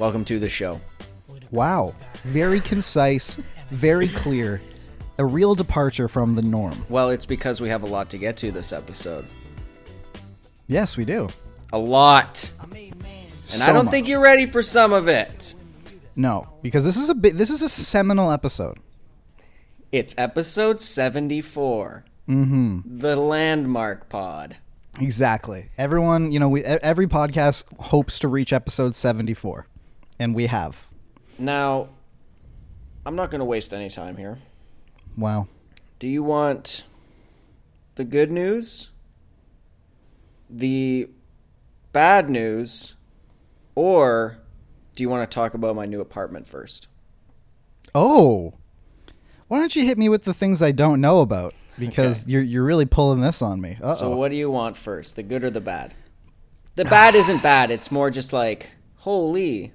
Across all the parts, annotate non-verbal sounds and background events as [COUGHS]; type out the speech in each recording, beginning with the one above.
Welcome to the show. Wow. Very concise, very clear. A real departure from the norm. Well, it's because we have a lot to get to this episode. Yes, we do. A lot. And I don't think you're ready for some of it. No, because this is a bit this is a seminal episode. It's episode 74. Mm-hmm. The landmark pod. Exactly. Everyone, you know, we every podcast hopes to reach episode 74, and we have. Now, I'm not going to waste any time here. Wow. Do you want the good news, the bad news, or do you want to talk about my new apartment first? Oh. Why don't you hit me with the things I don't know about? Because Okay. you're you're really pulling this on me. Uh-oh. So, what do you want first, the good or the bad? The bad isn't bad. It's more just like, holy.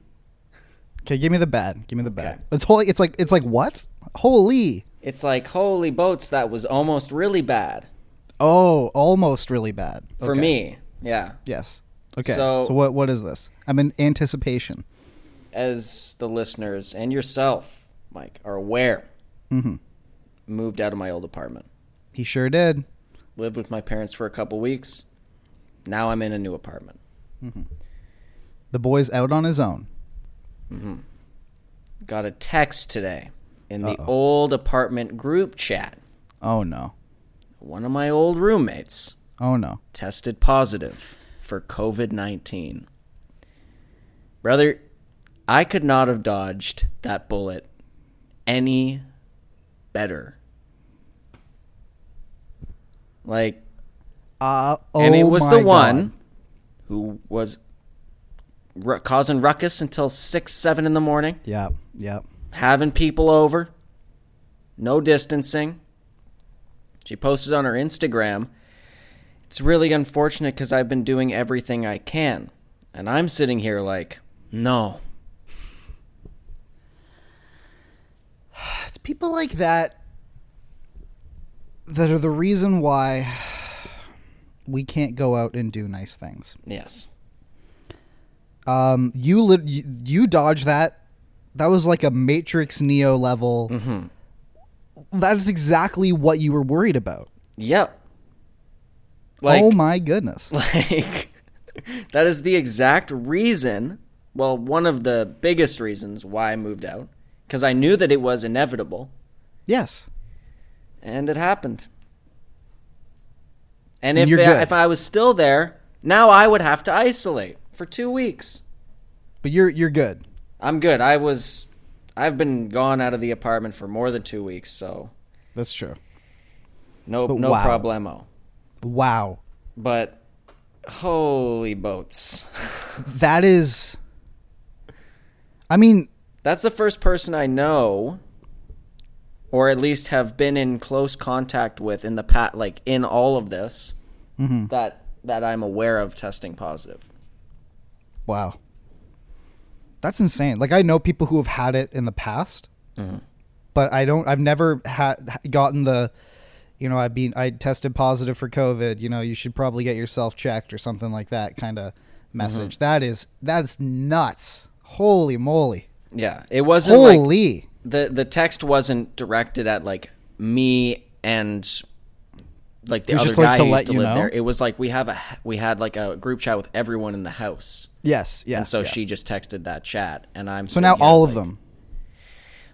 Okay, give me the bad. Give me the bad. Okay. It's holy. It's like it's like what? Holy. It's like, holy boats, that was almost really bad. Oh, almost really bad For me, yeah. Yes. Okay. So- So, what what is this? I'm in anticipation. As the listeners and yourself, Mike, are aware, Mhm. moved out of my old apartment. He sure did. lived with my parents for a couple weeks. Now I'm in a new apartment. The boy's out on his own. Got a text today in the Uh-oh. old apartment group chat. Oh no. One of my old roommates Oh no. tested positive for COVID 19. Brother, I could not have dodged that bullet any better. Like, Uh, oh and it was the God. one who was ru- causing ruckus until six, seven in the morning, Yep. Yep. having people over, no distancing. She posted on her Instagram. It's really unfortunate because I've been doing everything I can, and I'm sitting here like, no, [SIGHS] It's people like that that are the reason why we can't go out and do nice things. yes, Um, you lit you, you dodged that. That was like a Matrix Neo level. Mm-hmm. That is exactly what you were worried about. yep. Like, oh my goodness. [LAUGHS] like that is the exact reason well one of the biggest reasons why i moved out because i knew that it was inevitable Yes. and it happened and if I, if i was still there now i would have to isolate for two weeks But you're you're good. i'm good i was i've been gone out of the apartment for more than two weeks so That's true. no But no wow. problemo Wow. but holy boats [LAUGHS] That is I mean, That's the first person I know, or at least have been in close contact with in the pat, like in all of this, mhm. that that I'm aware of testing positive. Wow. That's insane. Like I know people who have had it in the past, Mhm. but I don't. I've never had gotten the, you know, I've been I tested positive for COVID. You know, you should probably get yourself checked or something like that kind of message. That is that's nuts. Holy moly! Yeah, it wasn't like Holy! the the text wasn't directed at like me and like the other just, like, guy to who let used to live know? there. It was like we have a we had like a group chat with everyone in the house, yes, yes. and so yeah. she just texted that chat, and I'm So now all of them.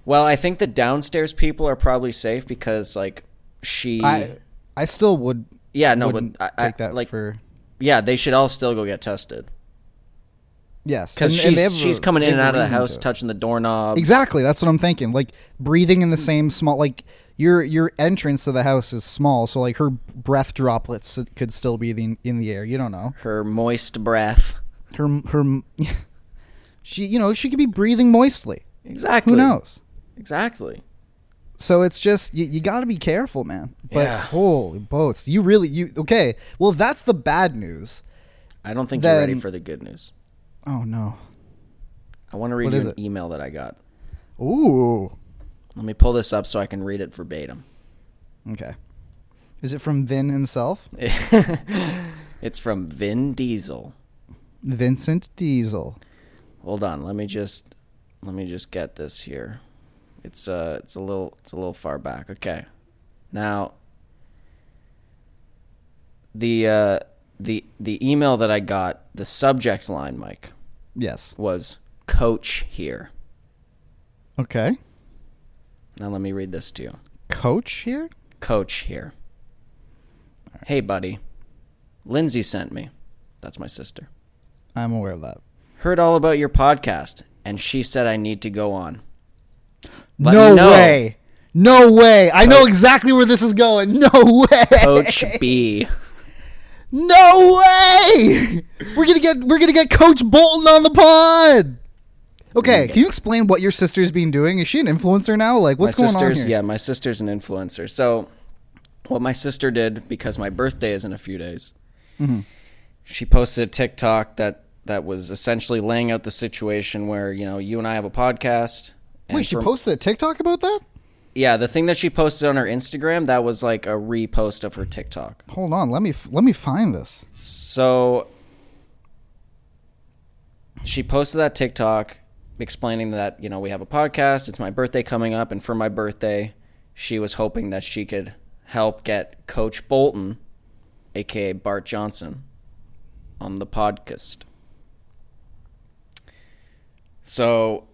Well, I think the downstairs people are probably safe because like she. I I still would. yeah, no, but I, I, take that like for Yeah, they should all still go get tested yes because and she's she's coming in and out of the house, to. touching the doorknob. Exactly, that's what I'm thinking. Like breathing in the mm. same small like your your entrance to the house is small, so like her breath droplets could still be in, in the air. You don't know. Her moist breath. Her her [LAUGHS] she you know, she could be breathing moistly. Exactly. Who knows? Exactly. So it's just you, you got to be careful, man. But Yeah. holy boats, you really you okay? Well, that's the bad news. I don't think you're ready for the good news. Oh no. I want to read What you an it? email that I got. Ooh. Let me pull this up so I can read it verbatim. Okay. Is it from Vin himself? [LAUGHS] it's from Vin Diesel. Vincent Diesel. hold on. Let me just let me just get this here. It's uh it's a little it's a little far back. Okay. Now the uh the the email that I got, the subject line, Mike, Yes. was coach here. Okay. Now let me read this to you. Coach here? Coach here. Hey buddy. Lindsay sent me. That's my sister. I'm aware of that. Heard all about your podcast and she said I need to go on. Let no way. No way. I know exactly where this is going. [LAUGHS] No way. Coach B. [LAUGHS] No way. We're gonna get we're gonna get Coach Bolton on the pod. Okay, can you explain what your sister's been doing? Is she an influencer now? Like, what's my going on here? yeah, my sister's an influencer. So what my sister did because my birthday is in a few days. Mm-hmm. She posted a TikTok that that was essentially laying out the situation where you know you and I have a podcast. Wait, she for- posted a TikTok about that? Yeah, the thing that she posted on her Instagram that was like a repost of her TikTok. Hold on, let me let me find this. So she posted that TikTok explaining that, you know, we have a podcast, it's my birthday coming up, and for my birthday, she was hoping that she could help get Coach Bolton, aka Bart Johnson, on the podcast. So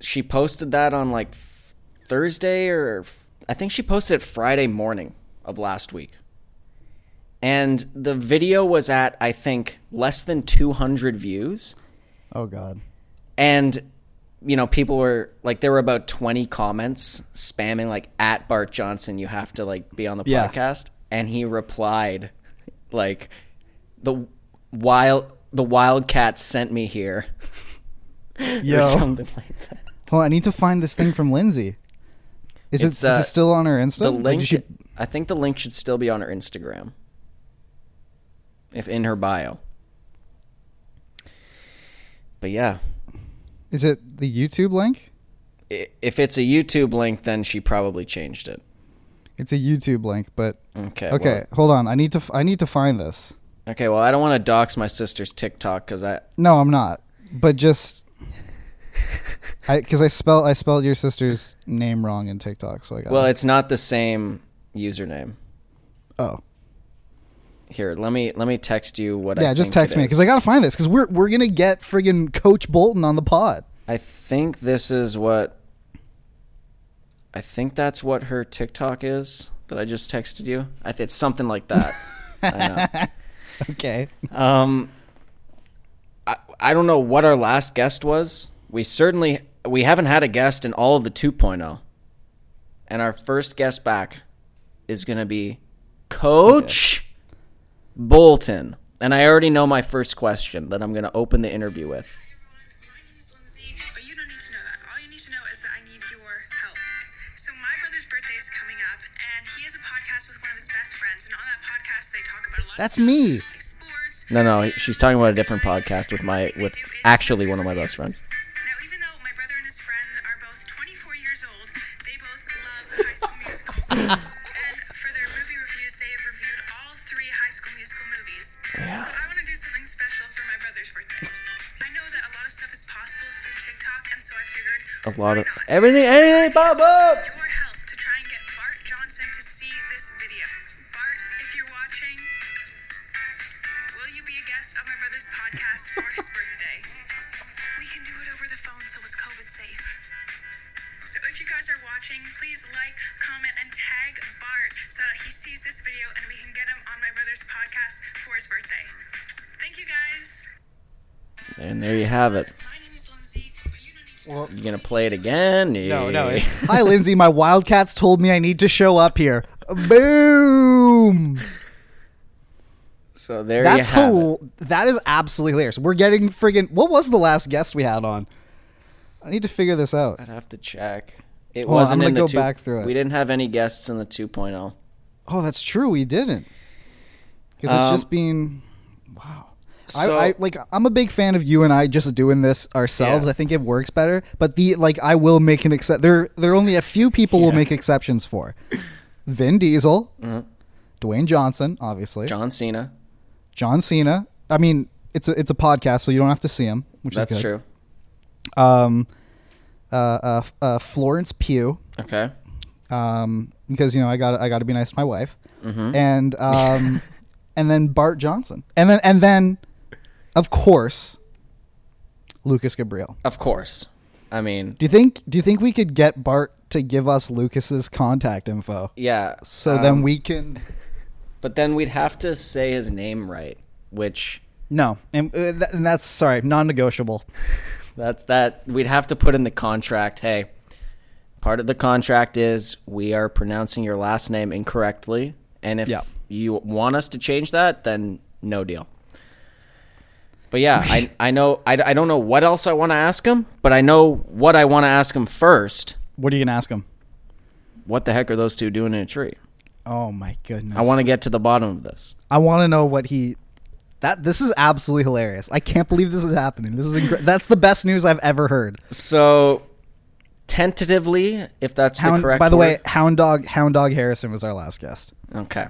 she posted that on like Thursday or I think she posted it Friday morning of last week and the video was at I think less than 200 views Oh God. And you know people were like there were about 20 comments spamming like at Bart Johnson you have to like be on the Yeah. podcast. And he replied like the wild the wildcat sent me here. [LAUGHS] Yo, or something like that. Hold on, I need to find this thing from Lindsay. Is it, It's, is uh, it still on her Insta? the Like, link did she- I think the link should still be on her Instagram. If in her bio. But yeah is it the YouTube link? if it's a YouTube link, then she probably changed it. It's a YouTube link, but Okay. okay, hold on. I need to f- I need to find this. Okay. Well, I don't want to dox my sister's TikTok because I. No, I'm not. But just I because I spell I spelled your sister's name wrong in TikTok, so I got Well, it's not the same username. oh Here, let me let me text you what. I yeah. Just think text me because I gotta find this because we're we're gonna get friggin' Coach Bolton on the pod. I think this is what. I think that's what her TikTok is that I just texted you. I th- it's something like that. I [LAUGHS] Okay. Um, I I don't know what our last guest was. We certainly we haven't had a guest in all of the 2.0, and our first guest back is gonna be Coach Bolton. And I already know my first question that I'm gonna open the interview with. Hi everyone, my name is Lindsay, but you don't need to know that. All you need to know is that I need your help. So my brother's birthday is coming up, and he has a podcast with one of his best friends, and on that podcast they talk about a lot That's of stuff, me. No, no, she's talking about a different podcast with my with they do is actually one of my best friends. Safe. So if you guys are watching, please like, comment, and tag Bart so that he sees this video and we can get him on my brother's podcast for his birthday. Thank you guys. And there you have it. You don't need to know. You gonna play it again? No, no. It's, [LAUGHS] Hi, Lindsay. My Wildcats told me I need to show up here. Boom. So there That's you have it. hol- that is absolutely hilarious. We're getting friggin' what was the last guest we had on? I need to figure this out. I'd have to check. It Hold wasn't I'm gonna in the go two, back through it. We didn't have any guests in the oh. 2.0. Oh, that's true. We didn't. Because it's Um, just been wow. So- I, I like. I'm a big fan of you and I just doing this ourselves. Yeah. I think it works better. But the like, I will make an except. There, there are only a few people will make exceptions for. Vin Diesel, Mhm. Dwayne Johnson, obviously, John Cena. John Cena. I mean, it's a it's a podcast, so you don't have to see him. which That's is good. true. Um, uh, uh, uh, Florence Pugh, Okay. um, because you know I got I got to be nice to my wife, Mm-hmm. and [LAUGHS] um, and then Bart Johnson, and then and then, of course, Lucas Gabriel. Of course. I mean, Do you think Do you think we could get Bart to give us Lucas's contact info yeah. so then um, we can? [LAUGHS] But then we'd have to say his name right, which No, and, uh, and that's sorry, non-negotiable. [LAUGHS] that's that we'd have to put in the contract. Hey, part of the contract is we are pronouncing your last name incorrectly, and if Yeah. you want us to change that, then no deal. But yeah, I [LAUGHS] I know I, I don't know what else I want to ask him, but I know what I want to ask him first. What are you gonna ask him? What the heck are those two doing in a tree? Oh my goodness! I want to get to the bottom of this. I want to know what he. That this is absolutely hilarious. I can't believe this is happening. This is incre- that's the best news I've ever heard. So, tentatively, if that's the correct. by the way, Hound Dog Hound Dog Harrison was our last guest, okay,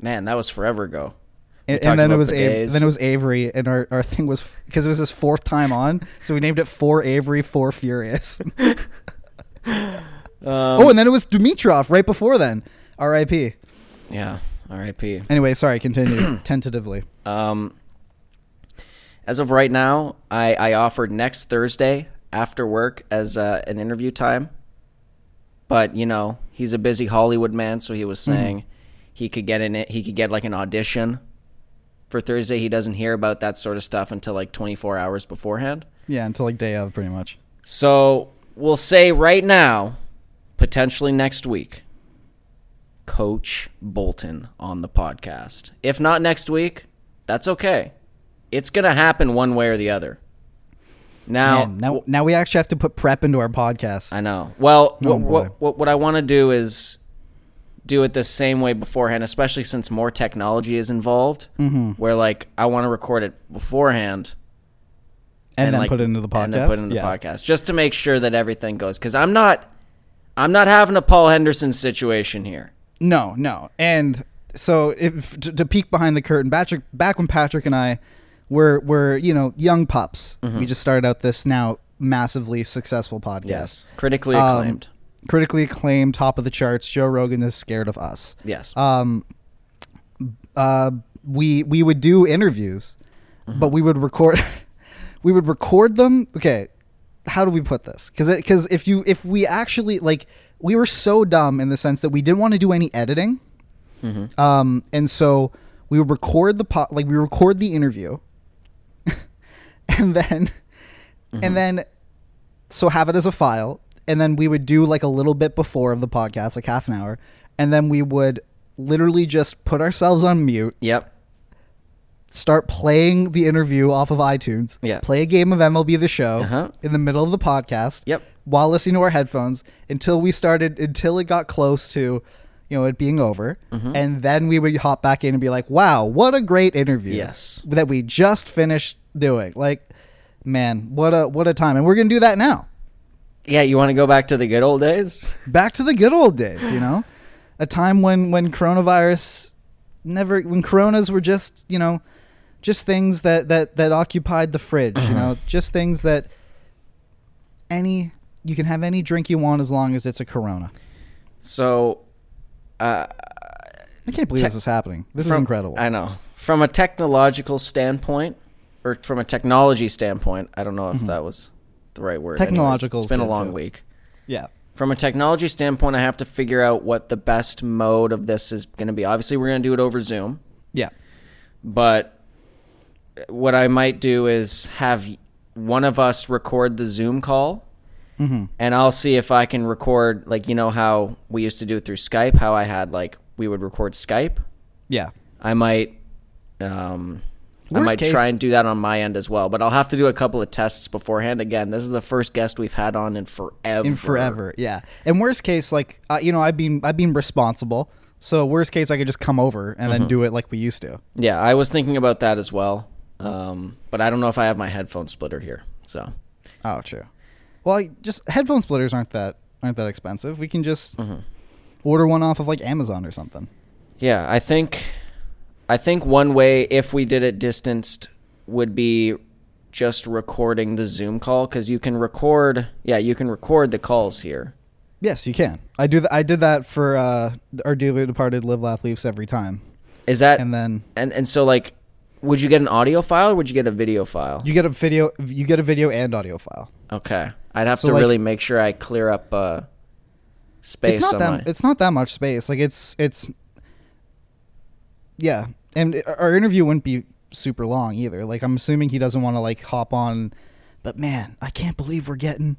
man, that was forever ago. And, and then it was the Av- days. then it was Avery, and our, our thing was because it was his fourth time on, so we named it Four Avery, Four Furious. [LAUGHS] Um, oh, and then it was Dimitrov right before then. R.I.P. yeah, R.I.P. Anyway, sorry. Continue [CLEARS THROAT] tentatively. Um, as of right now, I, I offered next Thursday after work as uh, an interview time. But you know, he's a busy Hollywood man, so he was Mm-hmm. saying he could get in it. He could get like an audition for Thursday. He doesn't hear about that sort of stuff until like 24 hours beforehand. Yeah, until like day of, pretty much. So we'll say right now, potentially next week, Coach Bolton on the podcast. If not next week, that's okay. It's going to happen one way or the other. Now, Man, now, now we actually have to put prep into our podcast. I know. Well, Oh, what, what, what, what I want to do is do it the same way beforehand, especially since more technology is involved. Mm-hmm. Where, like, I want to record it beforehand and, then like, put it into the podcast. and then put it in the podcast just to make sure that everything goes because i'm not i'm not having a paul henderson situation here No, no. And so if to, to peek behind the curtain, Patrick back when Patrick and I were were, you know, young pups. Mm-hmm. We just started out this now massively successful podcast. yes, critically Um, acclaimed Critically acclaimed, top of the charts. Joe Rogan is scared of us. yes Um uh we we would do interviews, Mm-hmm. but we would record [LAUGHS] we would record them. Okay, how do we put this? Because because if you if we actually like we were so dumb in the sense that we didn't want to do any editing, Mm-hmm. um, and so we would record the po- like we record the interview, [LAUGHS] and then Mm-hmm. and then so have it as a file, and then we would do like a little bit before of the podcast, like half an hour, and then we would literally just put ourselves on mute yep start playing the interview off of iTunes. Yeah. Play a game of MLB the show Uh-huh. in the middle of the podcast. Yep. While listening to our headphones until we started until it got close to, you know, it being over. Mm-hmm. And then we would hop back in and be like, Wow, what a great interview. Yes. That we just finished doing. Like, man, what a what a time. And we're gonna do that now. Yeah you want to go back to the good old days Back to the good old days, you know? a time when when coronavirus never when coronas were just, you know, just things that that that occupied the fridge, you know, just things that any you can have any drink you want as long as it's a corona. so uh I can't believe Te- this is happening. This is incredible. i know from a technological standpoint or from a technology standpoint i don't know if that was the right word anyways. Mm-hmm. Technological it's been a long too. week yeah. from a technology standpoint i have to figure out what the best mode of this is going to be obviously we're going to do it over zoom Yeah. but what I might do is have one of us record the Zoom call, Mhm. and I'll see if I can record like you know how we used to do it through Skype. How I had like we would record Skype. Yeah. I might, um, I might case- try and do that on my end as well. But I'll have to do a couple of tests beforehand. Again, this is the first guest we've had on in forever. In forever. Yeah. And worst case like uh, you know, I've been I've been responsible. So worst case I could just come over and Mm-hmm. then do it like we used to. Yeah, I was thinking about that as well. Um, but I don't know if I have my headphone splitter here. So Oh, true. Well, I- just headphone splitters aren't that aren't that expensive. We can just Mm-hmm. order one off of like Amazon or something. Yeah, I think I think one way if we did it distanced would be just recording the Zoom call cuz you can record yeah, you can record the calls here. Yes, you can. I do. Th- I did that for uh, our dearly departed Live Laugh Leafs every time, Is that and then and and so like would you get an audio file or would you get a video file? you get a video. You get a video and audio file. Okay. I'd have So, to like- really make sure I clear up uh space it's not that. my It's not that much space. Like it's it's. Yeah, and our interview wouldn't be super long either. Like I'm assuming he doesn't want to like hop on, but man, I can't believe we're getting,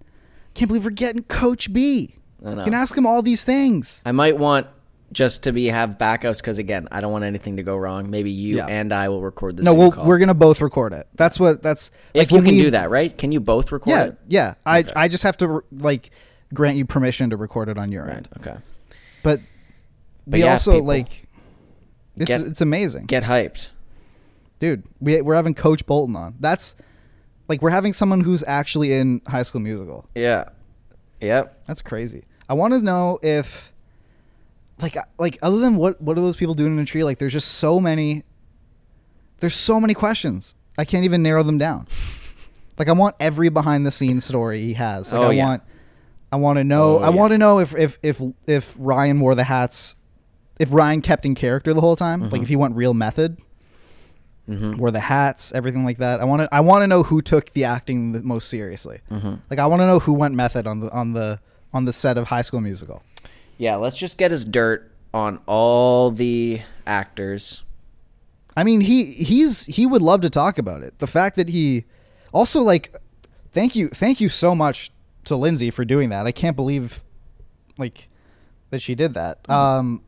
can't believe we're getting Coach B. I know. You can ask him all these things. I might want just to be have backups because again, I don't want anything to go wrong. Maybe you Yeah. and I will record the No, we'll, call. we're gonna both record it. That's what. That's if like you can we- do that, right? Can you both record Yeah, it? yeah. I I just have to like grant you permission to record it on your Right. end. Okay. But, But we yeah, also people, like it's get- it's amazing, Get hyped. dude. We we're having Coach Bolton on. That's like we're having someone who's actually in High School Musical. Yeah. Yep. That's crazy. I want to know if like uh, like other than what what are those people doing in a tree? Like there's just so many. There's so many questions. I can't even narrow them down. [LAUGHS] Like I want every behind the scenes story he has. Like Oh, I yeah. want I want to know Oh, I yeah. want to know if if if if Ryan wore the hats if Ryan kept in character the whole time, Mm-hmm. like if he went real method, wore the hats, everything like that. I want to I want to know who took the acting the most seriously. Mm-hmm. Like I want to know who went method on the on the on the set of High School Musical. Yeah. Let's just get his dirt on all the actors. I mean, he he's he would love to talk about it. The fact that he also like thank you thank you so much to Lindsay for doing that. I can't believe like that she did that. Um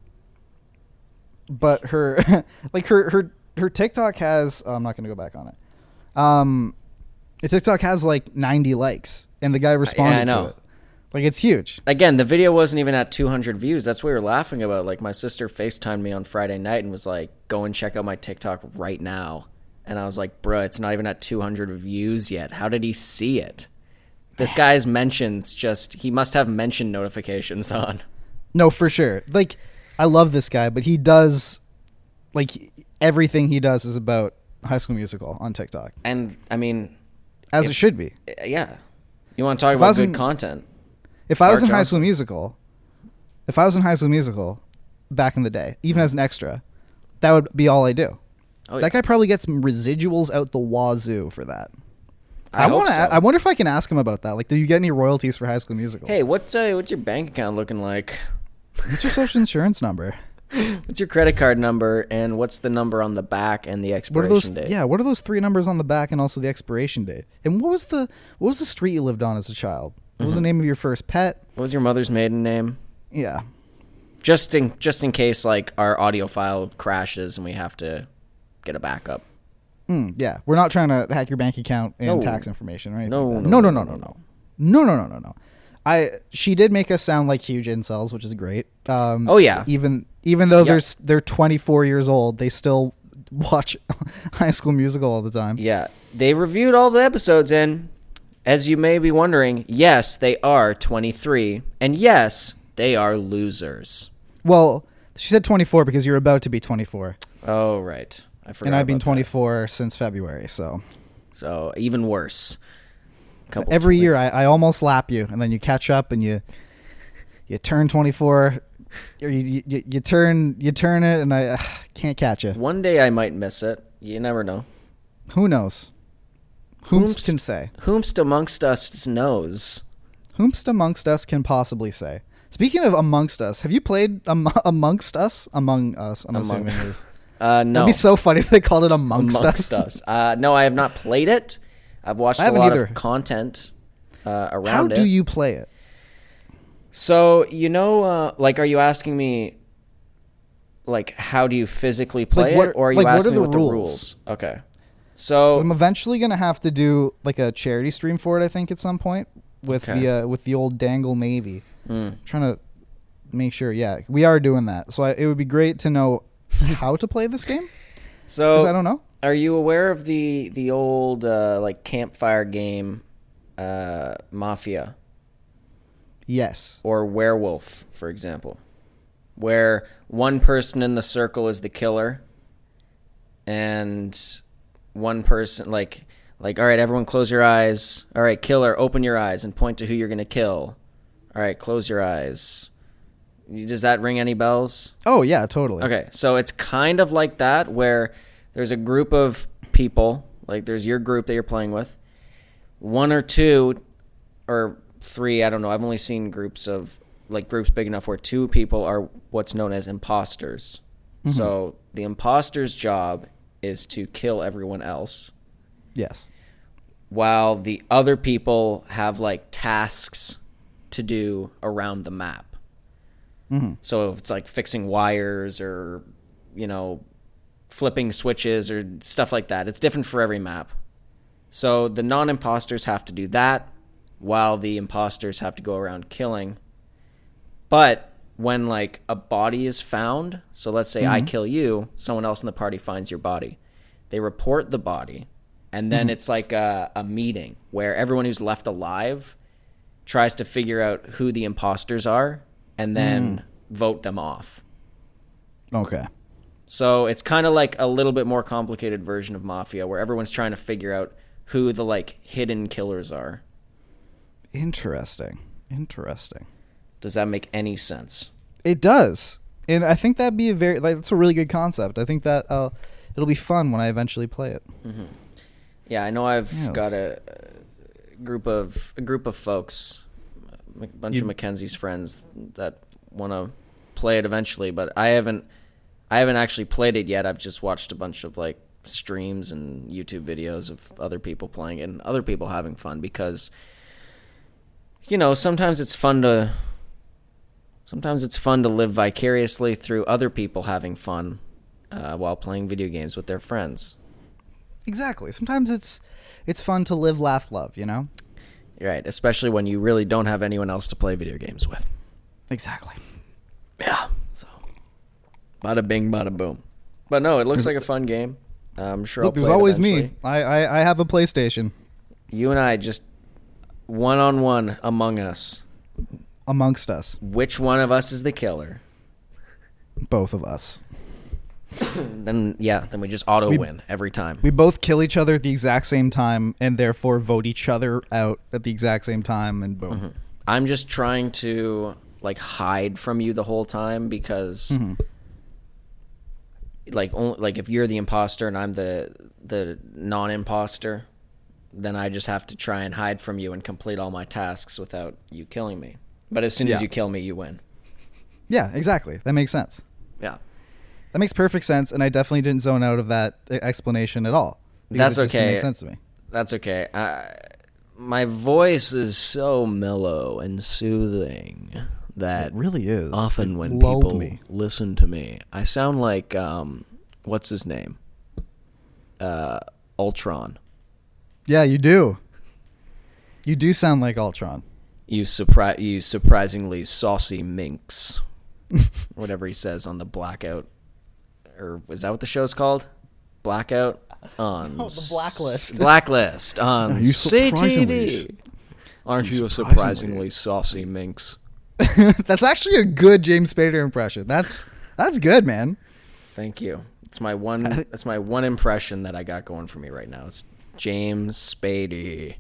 but her [LAUGHS] like her her her TikTok has oh, I'm not going to go back on it. Um TikTok has like 90 likes and the guy responded know. to it. Like it's huge. Again, the video wasn't even at 200 views. That's what we were laughing about. Like my sister FaceTimed me on Friday night and was like, "Go and check out my TikTok right now." And I was like, "Bruh, it's not even at 200 views yet. How did he see it?" This guy's mentions just he must have mention notifications [LAUGHS] on. No, for sure. Like, I love this guy, but he does, like, everything he does is about High School Musical on TikTok, And I mean, as it should be. yeah. You want to talk I about good in- content? If I was in High School Musical, if I was in High School Musical back in the day, even as an extra, that would be all I do. Oh, yeah. That guy probably gets some residuals out the wazoo for that. I, hope wanna. so. I wonder if I can ask him about that. Like, do you get any royalties for High School Musical? Hey, what's uh, what's your bank account looking like? What's your social insurance number? What's your credit card number and what's the number on the back and the What are expiration those? date? Yeah, what are those three numbers on the back and also the expiration date? And what was the what was the street you lived on as a child? What Mm-hmm. was the name of your first pet? What was your mother's maiden name? Yeah, Just in just in case like our audio file crashes and we have to get a backup. mm, yeah. We're not trying to hack your bank account and No. tax information or anything. No, like no, no, no, no, no, no, no, no, no, no, no, no, no. I she did make us sound like huge incels, which is great. Um, Oh, yeah. Even even though Yeah. they're they're 24 years old, they still [LAUGHS] watch [LAUGHS] High School Musical all the time. Yeah, they reviewed all the episodes and as you may be wondering, yes, they are 23 and yes, they are losers. Well, she said 24 because you're about to be 24, Oh, right. I forgot. and I've been about that. 24 since February. So So, even worse. Couple every year I, I almost lap you, and then you catch up and you you turn 24. Or you, you, you turn you turn it and I uh, can't catch you. One day I might miss it. You never know. Who knows? Whomst Whomst- can say. Whomst amongst us knows? Whomst amongst us can possibly say. Speaking of amongst us, have you played am- [LAUGHS] amongst us? Among us, I'm Among- assuming is. Uh, no. That'd be so funny if they called it amongst, amongst us. Uh, no, I have not played it. I've watched I a lot either. of content uh, around How it. do you play it? So you know, uh, like, are you asking me, like, how do you physically play Like, what- it, or are you like, what asking me the what the rules? Okay. So I'm eventually gonna have to do like a charity stream for it. I think at some point with Okay. the uh, with the old Dangle Navy. mm, trying to make sure. Yeah, we are doing that. So I, it would be great to know [LAUGHS] how to play this game. so I don't know. Are you aware of the the old uh, like campfire game, uh, Mafia Yes. or Werewolf, for example, where one person in the circle is the killer, and one person like Like, all right, everyone, close your eyes. All right, killer, open your eyes and point to who you're gonna kill. All right, close your eyes. Does that ring any bells? Oh yeah, totally. Okay, so it's kind of like that where there's a group of people, like there's your group that you're playing with. One or two or three, I don't know. I've only seen groups of like groups big enough where two people are what's known as imposters. Mm-hmm. So the imposter's job is to kill everyone else Yes. while the other people have like tasks to do around the map. Mm-hmm. So if it's like fixing wires or, you know, flipping switches or stuff like that, it's different for every map. So the non imposters have to do that while the imposters have to go around killing. But when like a body is found, so let's say I mm-hmm. kill you, someone else in the party finds your body. They report the body, and then mm-hmm. it's like a, a meeting where everyone who's left alive tries to figure out who the imposters are and then mm. vote them off. Okay. So it's kind of like a little bit more complicated version of Mafia where everyone's trying to figure out who the like hidden killers are. Interesting. Interesting. Does that make any sense? It does, and I think that'd be a very like that's a really good concept. I think that uh, it'll be fun when I eventually play it. Mm-hmm. Yeah, I know I've Yes. got a, a group of a group of folks, a bunch You- of Mackenzie's friends that want to play it eventually, but I haven't I haven't actually played it yet. I've just watched a bunch of like streams and YouTube videos of other people playing it and other people having fun because you know, sometimes it's fun to sometimes it's fun to live vicariously through other people having fun uh, while playing video games with their friends. Exactly. Sometimes it's it's fun to live, laugh, love. You know. Right, especially when you really don't have anyone else to play video games with. Exactly. Yeah. Bada bing, bada boom. But no, it looks like a fun game. I'm sure. Look, I'll there's always me. I, I I have a PlayStation. You and I just one on one among us. Amongst us, Which one of us is the killer? both of us. [COUGHS] Then yeah, then we just auto win every time. We both kill each other at the exact same time, and therefore vote each other out at the exact same time, and boom. I'm just trying to like hide from you the whole time because Mm-hmm. Like only, like if you're the imposter and I'm the the non-imposter, then I just have to try and hide from you and complete all my tasks without you killing me. But as soon Yeah. as you kill me, you win. Yeah, exactly. That makes sense. Yeah. That makes perfect sense, and I definitely didn't zone out of that uh, explanation at all. That's it just didn't okay. Make sense to me. That's okay. I, my voice is so mellow and soothing that It really is. often It when people me. listen to me, I sound like um, what's his name? Uh, Ultron. Yeah, you do. You do sound like Ultron. You surpri- you surprisingly saucy minx. [LAUGHS] Whatever he says on the blackout, or is that what the show's called? Blackout on Oh, the Blacklist. Blacklist on You CTV. Aren't you you a surprisingly- surprisingly saucy minx? [LAUGHS] That's actually a good James Spader impression. That's that's good, man. Thank you. It's my one. That's my one impression that I got going for me right now. It's James Spady.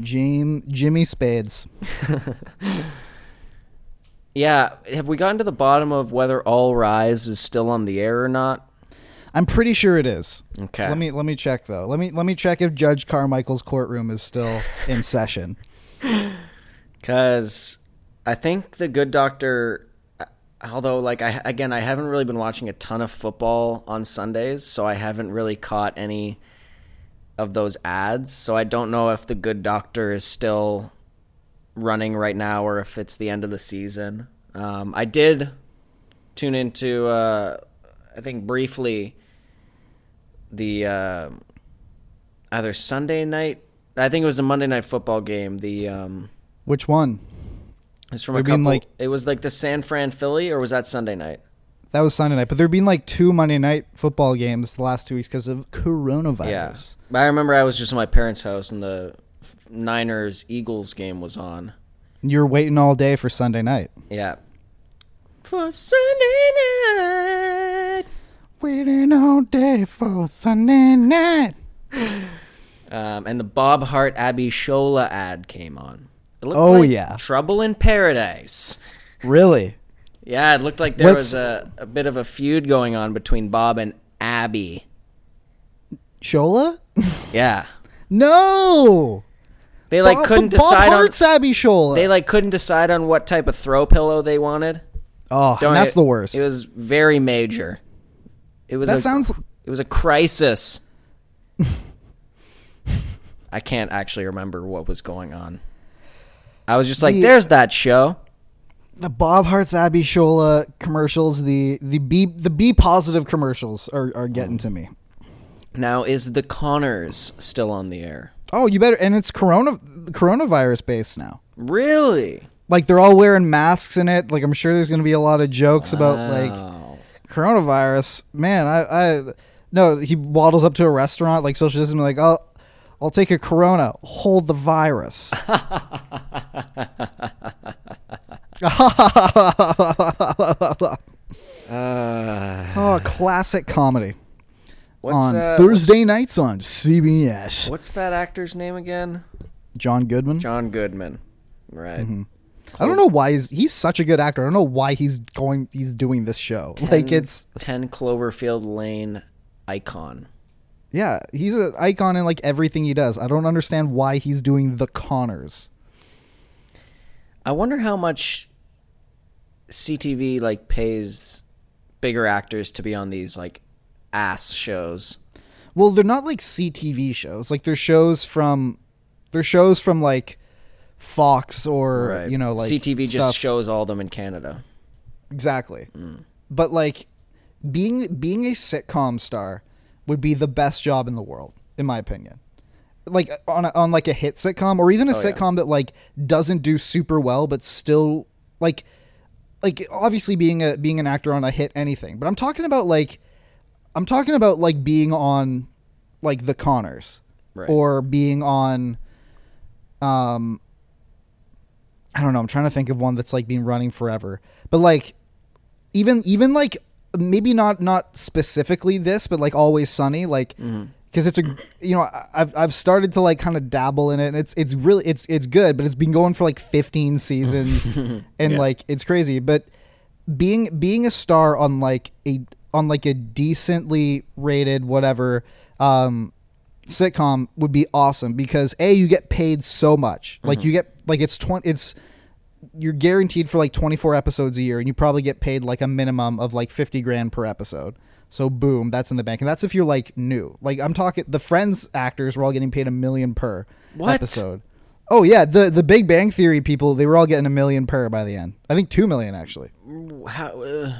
James Jimmy Spades. [LAUGHS] Yeah, have we gotten to the bottom of whether All Rise is still on the air or not? I'm pretty sure it is. Okay. Let me let me check though. Let me let me check if Judge Carmichael's courtroom is still in session. [LAUGHS] Because I think the Good Doctor, although like I again I haven't really been watching a ton of football on Sundays, so I haven't really caught any of those ads. So I don't know if the Good Doctor is still running right now or if it's the end of the season. Um, I did tune into uh, I think briefly the uh, either Sunday night. I think it was a Monday night football game. The um, Which one? It's from We're a couple. like- it was like the San Fran Philly, or was that Sunday night? That was Sunday night, but there've been like two Monday night football games the last two weeks because of coronavirus. Yeah, but I remember I was just at my parents' house and the Niners Eagles game was on. You're waiting all day for Sunday night. Yeah. For Sunday night. Waiting all day for Sunday night. Um, and the Bob Hart Abishola ad came on. It looked Oh, like yeah. Trouble in Paradise. Really? Yeah, it looked like there What's- was a, a bit of a feud going on between Bob and Abby. Shola? Yeah. [LAUGHS] No. They like Bob- couldn't Bob decide on Abishola. they like couldn't decide on what type of throw pillow they wanted. oh, Don't- that's it- the worst. It was very major. It was That a, sounds- it was a crisis. [LAUGHS] I can't actually remember what was going on. I was just like, The- "There's that show." the Bob Hearts Abishola commercials, the the B the B positive commercials are, are getting to me. Now is the Conners still on the air? Oh, you better and it's corona coronavirus based now. Really? Like they're all wearing masks in it. Like I'm sure there's going to be a lot of jokes about like coronavirus. Man, I I no, he waddles up to a restaurant like social distancing like, "I'll I'll take a corona. Hold the virus." [LAUGHS] [LAUGHS] Uh, oh, classic comedy what's on uh, Thursday nights on CBS. What's that actor's name again? John Goodman. John Goodman. Right. Mm-hmm. I don't know why he's he's such a good actor. I don't know why he's going he's doing this show. Like it's 10 Cloverfield Lane icon. Yeah, he's an icon in like everything he does. I don't understand why he's doing the Conners. I wonder how much CTV like pays bigger actors to be on these like ass shows. Well, they're not like CTV shows. Like they're shows from they're shows from like Fox or you know like CTV stuff. just shows all of them in Canada. exactly. Mm. But like being being a sitcom star would be the best job in the world in my opinion. Like on a, on like a hit sitcom or even a Oh, yeah. sitcom that like doesn't do super well but still like like obviously being a being an actor on a hit anything. But I'm talking about like I'm talking about like being on like the Conners Right. or being on um I don't know, I'm trying to think of one that's like been running forever. But like even even like maybe not not specifically this, but like Always Sunny, like because it's a you know I've I've started to like kind of dabble in it, and it's it's really it's it's good, but it's been going for like 15 seasons, [LAUGHS] and Yeah. like it's crazy. But being being a star on like a on like a decently rated whatever um sitcom would be awesome because a you get paid so much like you get like it's 20 it's you're guaranteed for like 24 episodes a year and you probably get paid like a minimum of like 50 grand per episode so boom that's in the bank and that's if you're like new like i'm talking the friends actors were all getting paid a million per What? episode oh yeah the the big bang theory people they were all getting a million per by the end i think 2 million actually How uh,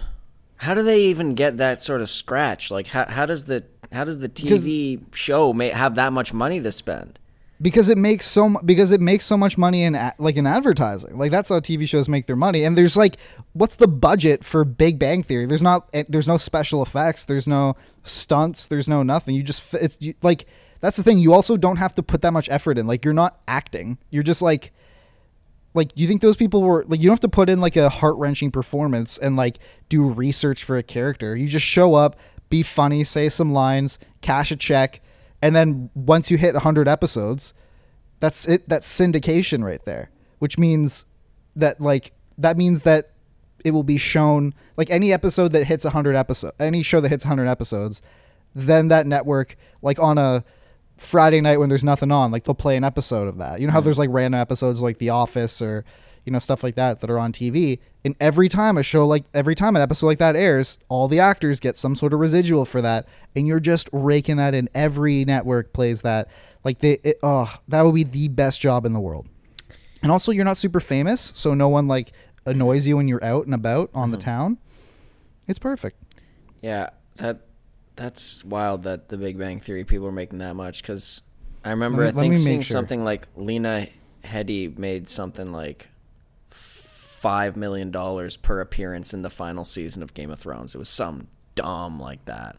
how do they even get that sort of scratch? Like how how does the how does the TV show may have that much money to spend? Because it makes so because it makes so much money in like in advertising. Like that's how tv shows make their money. And there's like what's the budget for big bang theory? There's not eh, there's no special effects. There's no stunts. There's no nothing. You just it's you, like that's the thing. You also don't have to put that much effort in. Like you're not acting. You're just like like you think those people were like you don't have to put in like a heart-wrenching performance and like do research for a character. You just show up be funny say some lines cash a check and then once you hit 100 episodes that's it that's syndication right there which means that like that means that it will be shown like any episode that hits 100 episode any show that hits 100 episodes then that network like on a Friday night when there's nothing on, like they'll play an episode of that. You know how there's like random episodes like The Office or you know stuff like that that are on TV. And every time a show like every time an episode like that airs, all the actors get some sort of residual for that, and you're just raking that in. Every network plays that. Like they, it, oh, that would be the best job in the world. And also, you're not super famous, so no one like annoys you when you're out and about on the mm-hmm. town. It's perfect. Yeah, that that's wild that the Big Bang Theory people are making that much because I remember me- I think seeing sure. something like Lena Headey made something like five million dollars per appearance in the final season of Game of Thrones. It was some dumb like that.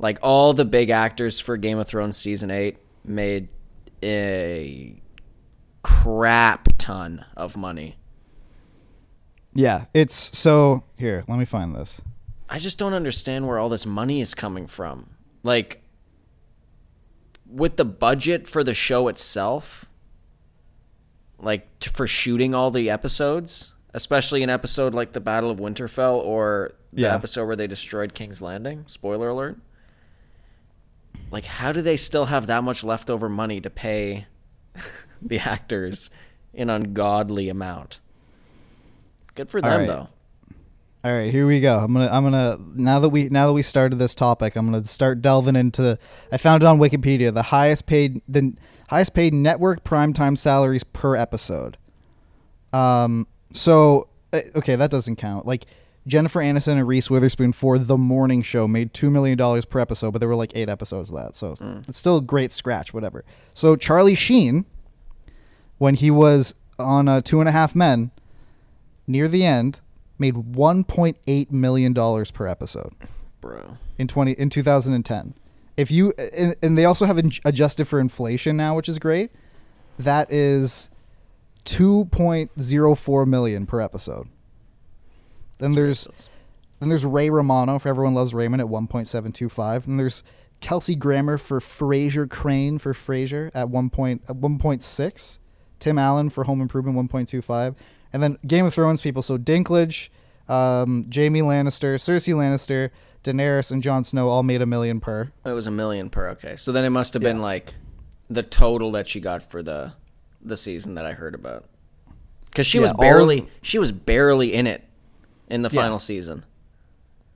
Like all the big actors for Game of Thrones season eight made a crap ton of money. Yeah, it's so here. Let me find this. I just don't understand where all this money is coming from. Like with the budget for the show itself, like t- for shooting all the episodes, especially an episode like the Battle of Winterfell or the Yeah. episode where they destroyed King's Landing. Spoiler alert. Like, how do they still have that much leftover money to pay [LAUGHS] the actors an ungodly amount? Good for them, right. though. All right, here we go. I'm gonna I'm gonna now that we now that we started this topic, I'm gonna start delving into. I found it on Wikipedia. The highest paid the highest paid network primetime salaries per episode. Um. So uh, okay, that doesn't count. Like Jennifer Aniston and Reese Witherspoon for The Morning Show made two million dollars per episode, but there were like eight episodes of that, so it's still a great scratch. Whatever. So Charlie Sheen, when he was on uh, Two and a Half Men, near the end, made 1.8 million dollars per episode Bro. in 20 in 2010. If you and, and they also have in- adjusted for inflation now, which is great. That is 2.04 million per episode. Then there's then there's Ray Romano for everyone loves Raymond at 1.725. And there's Kelsey Grammer for Frasier Crane for Frasier at 1. Point, at 1.6. Tim Allen for Home Improvement 1.25. And then Game of Thrones people so Dinklage, um, Jamie Lannister, Cersei Lannister, Daenerys and Jon Snow all made a million per. It was a million per. Okay, so then it must have been like the total that she got for the the season that I heard about. Because she Yeah, was barely of- she was barely in it in the Yeah. final season.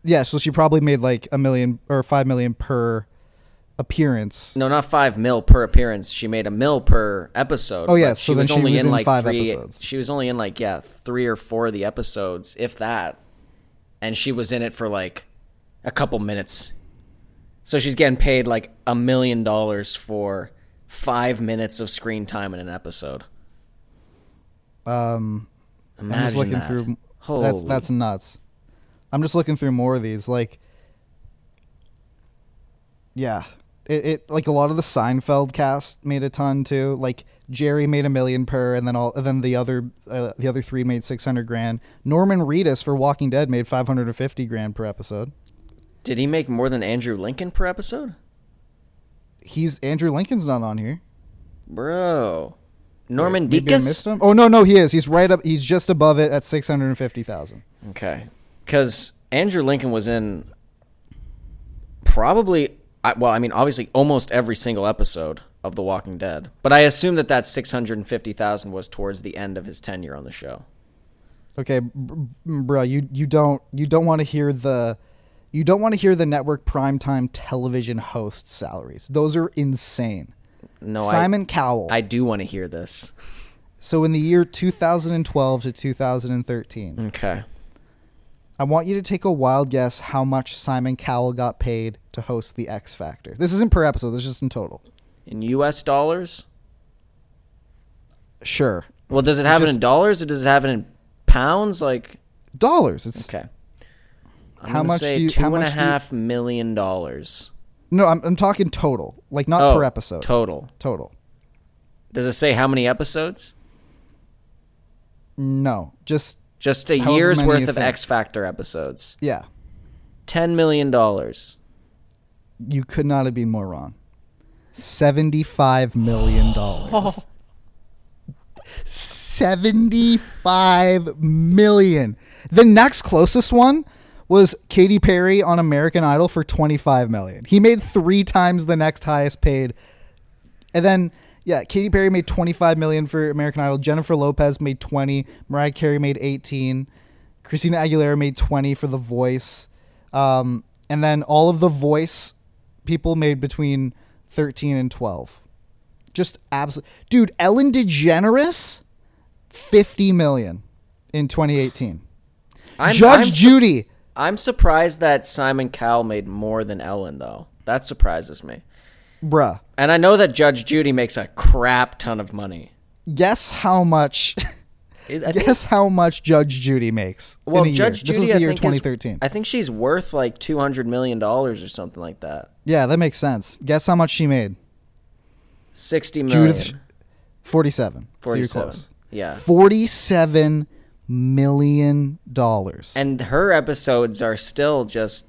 Yeah, so she probably made like a million or 5 million per appearance. No, not five mil per appearance. She made a mil per episode. Oh, yeah, so she then was she only was in in like five three. episodes. She was only in like yeah three or four of the episodes, if that. And she was in it for like a couple minutes. So she's getting paid like a million dollars for five minutes of screen time in an episode. Um Imagine I'm just looking that. through. Holy. That's that's nuts. I'm just looking through more of these. Like, yeah, it, it like a lot of the Seinfeld cast made a ton too. Like Jerry made a million per, and then all and then the other uh, the other three made six hundred grand. Norman Reedus for Walking Dead made five hundred and fifty grand per episode. Did he make more than Andrew Lincoln per episode? He's Andrew Lincoln's not on here. Bro. Norman I missed him. Oh no, no, he is. He's right up. He's just above it at six hundred and fifty thousand. Okay. Because Andrew Lincoln was in probably, I- well, I mean, obviously almost every single episode of The Walking Dead. But I assume that that 650,000 was towards the end of his tenure on the show. Okay, br- bro, you you don't you don't want to hear the you don't want to hear the network primetime television host salaries. Those are insane. No, Simon Cowell. I, I do want to hear this. so in the year 2012 to 2013, Okay. I want you to take a wild guess how much Simon Cowell got paid to host the X Factor. This isn't per episode. This is just in total. In U.S. dollars? Sure, Well, does it have it in dollars or does it have it in pounds? Like, dollars. It's okay. I'm How much say do you- two and a you- million dollars. no. I'm I'm talking total, like not Oh, per episode. Total. total. Does it say how many episodes? No, just Just a However year's worth of think. X Factor episodes. yeah. Ten million dollars. You could not have been more wrong. Seventy-five million dollars. [LAUGHS] Seventy-five million. The next closest one was Katy Perry on American Idol for twenty-five million. He made three times the next highest paid. And then, yeah, Katy Perry made twenty-five million for American Idol. Jennifer Lopez made twenty. Mariah Carey made eighteen. Christina Aguilera made twenty for The Voice. Um, and then all of the Voice people made between thirteen and twelve. Just absolutely. dude. Ellen DeGeneres, fifty million in twenty eighteen. I'm, Judge I'm, Judy, I'm surprised that Simon Cowell made more than Ellen though. That surprises me. bruh. And I know that Judge Judy makes a crap ton of money. Guess how much? I [LAUGHS] guess how much Judge Judy makes well, Judge year. Judy, this was I the year is- 2013. I think she's worth like two hundred million dollars or something like that. yeah, that makes sense. Guess how much she made? Sixty million. Judith, 47. So you're Forty-seven. close. Yeah. 47 million dollars. And her episodes are still just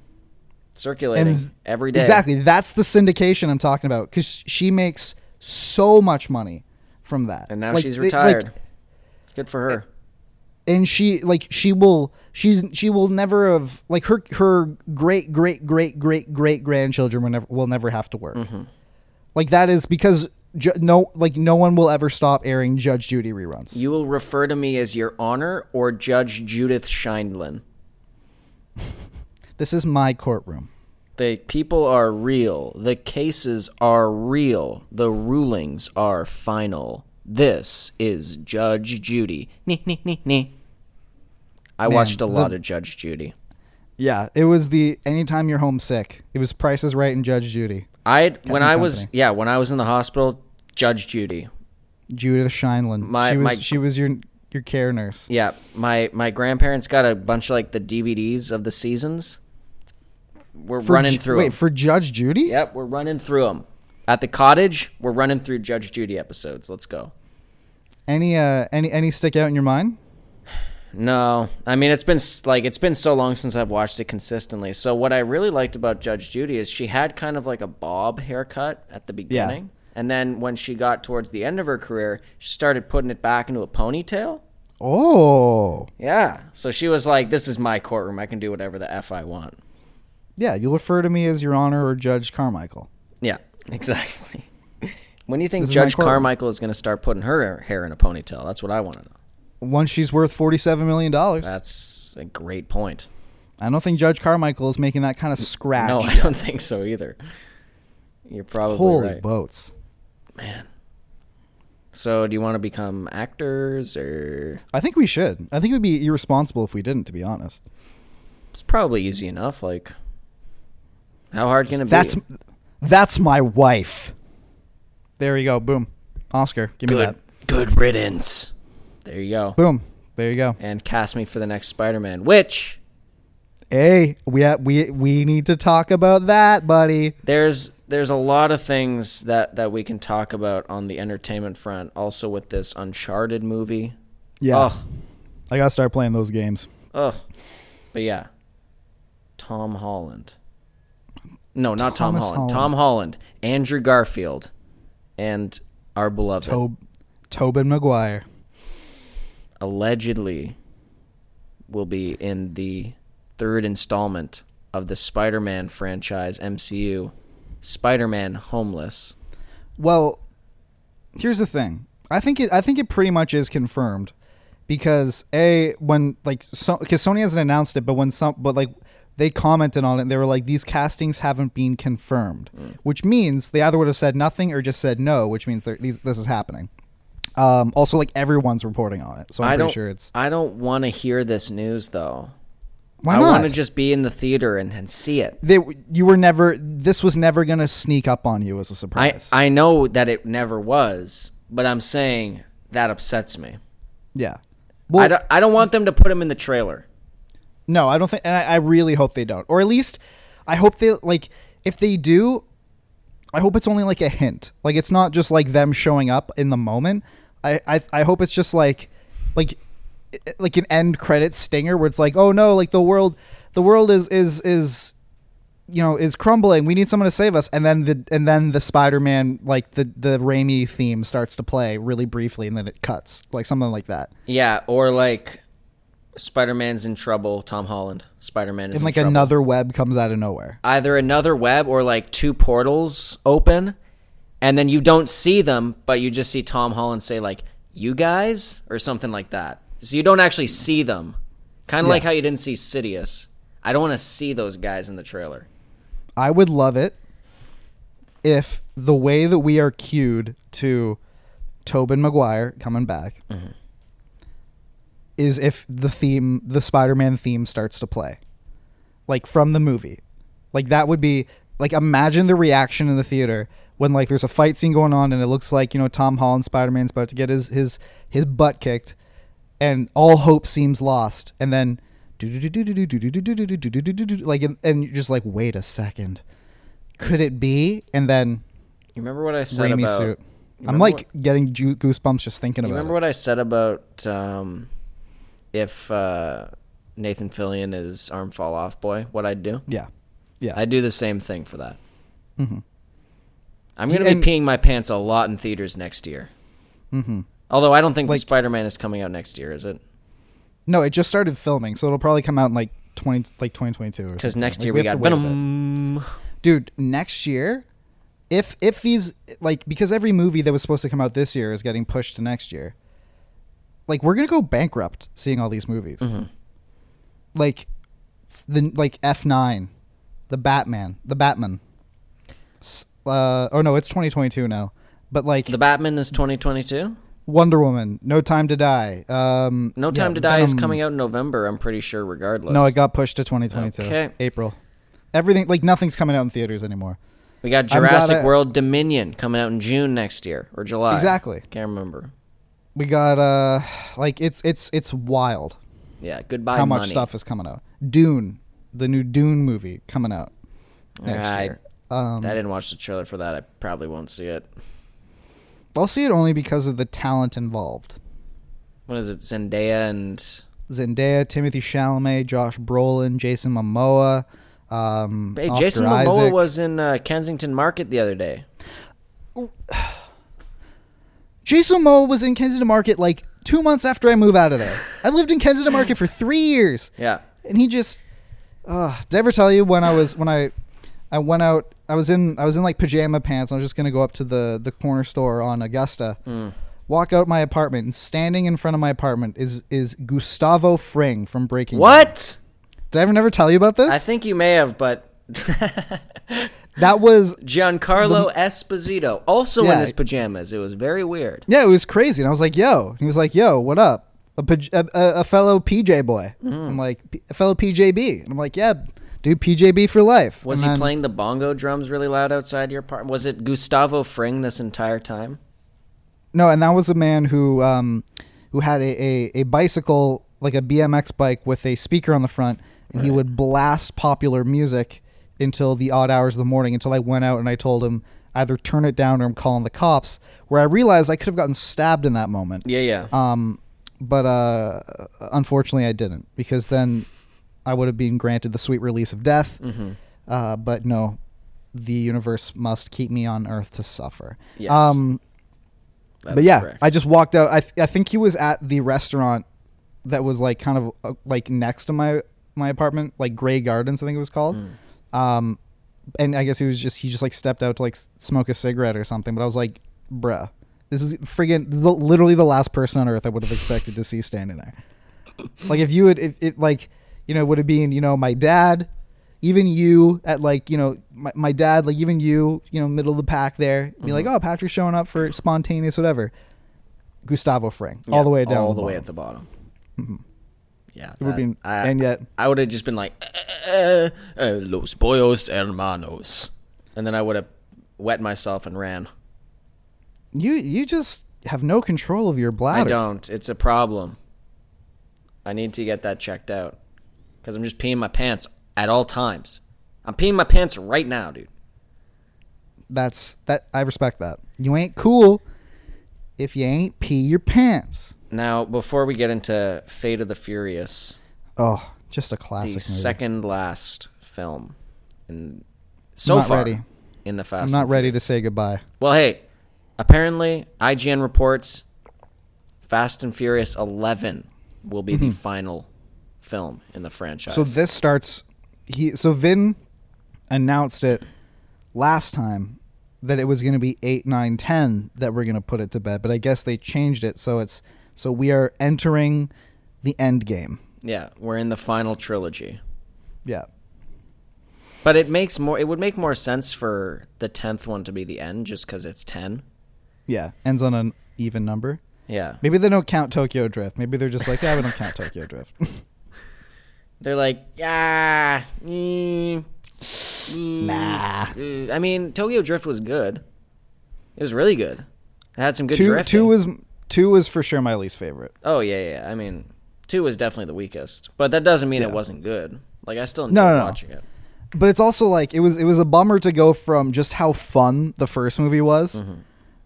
circulating And- every day. Exactly. That's the syndication I'm talking about because she makes so much money from that. And now Like, she's it- like, retired. Good for her. and she like she will she's she will never have like her her great great great great great grandchildren will never will never have to work. Mm-hmm. Like that is because ju- no like no one will ever stop airing Judge Judy reruns. You will refer to me as Your Honor or Judge Judith Sheindlin. [LAUGHS] This is my courtroom. The people are real. The cases are real. The rulings are final. This is Judge Judy. Nee, nee, nee, nee. I watched a the- lot of Judge Judy. Yeah, it was the anytime you're homesick. It was Price is Right and Judge Judy. I when I was yeah when I was in the hospital, Judge Judy. Judith Sheindlin. My- she was my- she was your your care nurse. Yeah, my my grandparents got a bunch of like the DVDs of the seasons. We're For running Ju- through. Wait, 'em. for Judge Judy? Yep, we're running through them. At the cottage, we're running through Judge Judy episodes. Let's go. Any uh any any stick out in your mind? No, I mean it's been like it's been so long since I've watched it consistently. So what I really liked about Judge Judy is she had kind of like a bob haircut at the beginning, and then when she got towards the end of her career, she started putting it back into a ponytail. Oh. Yeah, so she was like, "This is my courtroom. I can do whatever the f I want." Yeah, you'll refer to me as Your Honor or Judge Carmichael. Yeah, [LAUGHS] exactly. [LAUGHS] when do you think This is my Judge courtroom. Carmichael is going to start putting her hair in a ponytail? That's what I want to know. Once she's worth forty-seven million dollars, That's a great point. I don't think Judge Carmichael is making that kind of scratch. No, [LAUGHS] I don't think so either. You're probably Holy right. boats! Man. So, do you want to become actors or I think we should. I think it would be irresponsible if we didn't. To be honest, it's probably easy enough like how hard can it that's be? that's my wife. There you go. Boom. Oscar, give me good that. good riddance. There you go. Boom. There you go. And cast me for the next Spider-Man, which Hey, we ha- we we need to talk about that, buddy. there's there's a lot of things that that we can talk about on the entertainment front also with this Uncharted movie. Yeah, Oh, I gotta start playing those games. oh. But yeah. Tom Holland. No, not Tom Holland. Holland. Tom Holland, Andrew Garfield, and our beloved Tob, Tobin Maguire. allegedly will be in the third installment of the Spider-Man franchise MCU, Spider-Man Homeless. Well, here's the thing. I think it. I think it pretty much is confirmed because a when like so because Sony hasn't announced it, but when some but like they commented on it, and they were like these castings haven't been confirmed, Mm. which means they either would have said nothing or just said no, which means these this is happening. Um, also, like everyone's reporting on it, so I'm I pretty sure it's I don't want to hear this news though. why not? I want to just be in the theater and, and see it. they you were never this was never gonna sneak up on you as a surprise. I know that it never was, but I'm saying that upsets me. yeah. I don't, I don't want them to put him in the trailer. No, I don't think, and I, I really hope they don't, or at least I hope they like. If they do, I hope it's only like a hint. Like it's not just like them showing up in the moment. I I, I hope it's just like like like an end credit stinger where it's like, oh no, like the world the world is is is you know is crumbling. We need someone to save us, and then the and then the Spider Man like the the Raimi theme starts to play really briefly, and then it cuts like something like that. Yeah, or like Spider-Man's in trouble, Tom Holland. Spider-Man is And in like trouble. another web comes out of nowhere. either another web or like two portals open and then you don't see them but you just see tom holland say like you guys? or something like that. So you don't actually see them. Kind of like how you didn't see sidious. I don't want to see those guys in the trailer. I would love it if the way that we are cued to Tobin Maguire coming back mm-hmm. Is if the theme, the Spider-Man theme starts to play, like from the movie, like that would be like imagine the reaction in the theater when like there's a fight scene going on and it looks like you know Tom Holland Spider-Man's about to get his his his butt kicked, and all hope seems lost, and then [LAUGHS] like and, and you're just like wait a second. Could it be? And then you remember what i said Raimi about suit. I'm like what- getting goosebumps just thinking you about remember it. what i said about um, if uh, nathan fillion is arm fall off boy what i'd do yeah Yeah. I'd do the same thing for that. Mhm. I'm gonna and- be peeing my pants a lot in theaters next year. hmm Although I don't think Like- the Spider-Man is coming out next year, is it? No, it just started filming, so it'll probably come out in like twenty, like twenty twenty two. Because next Like, year we, got to wait a bit. Venom. dude. Next year, if if these like because every movie that was supposed to come out this year is getting pushed to next year. Like we're gonna go bankrupt seeing all these movies. Mhm. Like the like F nine, the Batman, the Batman. Uh, oh no, it's twenty twenty two now. But like The Batman is 2022. Wonder Woman, No Time to Die. Um, No yeah, Time to Die is coming out in November. I'm pretty sure, regardless. No, it got pushed to 2022. Okay. April. Everything like nothing's coming out in theaters anymore. We got Jurassic World Dominion coming out in June next year or July. Exactly. Can't remember. We got uh like it's it's it's wild Yeah. Goodbye. how much money. stuff is coming out. Dune, the new Dune movie coming out next I- year. Um, I didn't watch the trailer for that. I probably won't see it. I'll see it only because of the talent involved. What is it? Zendaya and Zendaya, Timothée Chalamet, Josh Brolin, Jason Momoa, um, hey, Jason Momoa Isaac. was in uh, Kensington Market the other day. Jason Momoa was in Kensington Market like two months after I moved out of there. I lived in Kensington [LAUGHS] Market for three years. Yeah. and he just uh did I ever tell you when I was when I I went out I was in I was in like pajama pants I was just gonna go up to the the corner store on Augusta Mm. walk out my apartment and standing in front of my apartment is is Gustavo Fring from Breaking Bad. What? did I ever never tell you about this I think you may have, but [LAUGHS] that was Giancarlo Esposito also Yeah. in his pajamas. It was very weird. yeah it was crazy and I was like yo he was like yo what up a a, a, fellow PJ boy Mm-hmm. I'm like a fellow PJB and I'm like yeah dude PJB for life Was And he then- playing the bongo drums really loud outside your apartment? Was it Gustavo Fring this entire time? No, and that was a man who um, who had a, a, a bicycle like a BMX bike with a speaker on the front, and he would blast popular music until the odd hours of the morning. Until I went out and I told him either turn it down or I'm calling the cops. Where I realized I could have gotten stabbed in that moment. Yeah, yeah. Um, but uh, unfortunately I didn't because then I would have been granted the sweet release of death. hmm Uh, but no, the universe must keep me on Earth to suffer. Yes. Um, but yeah, correct. I just walked out. I th- I think he was at the restaurant that was like kind of uh, like next to my my apartment, like Grey Gardens, I think it was called. Hmm. Um, and I guess he was just he just like stepped out to like smoke a cigarette or something. But I was like, bruh, this is friggin' this is the- literally the last person on earth I would have expected to see standing there. [LAUGHS] like if you would, if it like you know would have been you know my dad. Even you at like you know my, my dad like even you you know middle of the pack there be like Mm-hmm. oh Patrick's showing up for spontaneous whatever Gustavo Fring Yeah, all the way down all the, the way at the bottom. Yeah, It would be- I, and yet I would have just been like, "Eh, eh, "Los pollos hermanos," and then I would have wet myself and ran. you you just have no control of your bladder. I don't. It's a problem. I need to get that checked out because I'm just peeing my pants at all times. I'm peeing my pants right now, dude. That's that I respect that. You ain't cool if you ain't pee your pants. Now, before we get into Fate of the Furious, Oh, just a the classic movie. second last film, in so not far ready. in the Fast. I'm not ready to say goodbye. Well, hey, apparently IGN reports Fast and Furious 11 will be the final film in the franchise. Mm-hmm. So this starts he so Vin announced it last time that it was going to be 8 9 10 that we're going to put it to bed, but I guess they changed it so it's so we are entering the end game. Yeah, we're in the final trilogy. Yeah. But it makes more it would make more sense for the 10th one to be the end just cuz it's 10. Yeah, ends on an even number. Yeah. Maybe they don't count Tokyo Drift. Maybe they're just like, yeah, we don't count Tokyo Drift. [LAUGHS] They're like, "Yeah, mm, mm, Nah. uh." I mean, Tokyo Drift was good. It was really good. It had some good two drifting. two was two was for sure my least favorite. Oh yeah. yeah. I mean, two was definitely the weakest, but that doesn't mean Yeah. it wasn't good. Like I still enjoyed No, no, no. watching it. But it's also like it was it was a bummer to go from just how fun the first movie was Mm-hmm.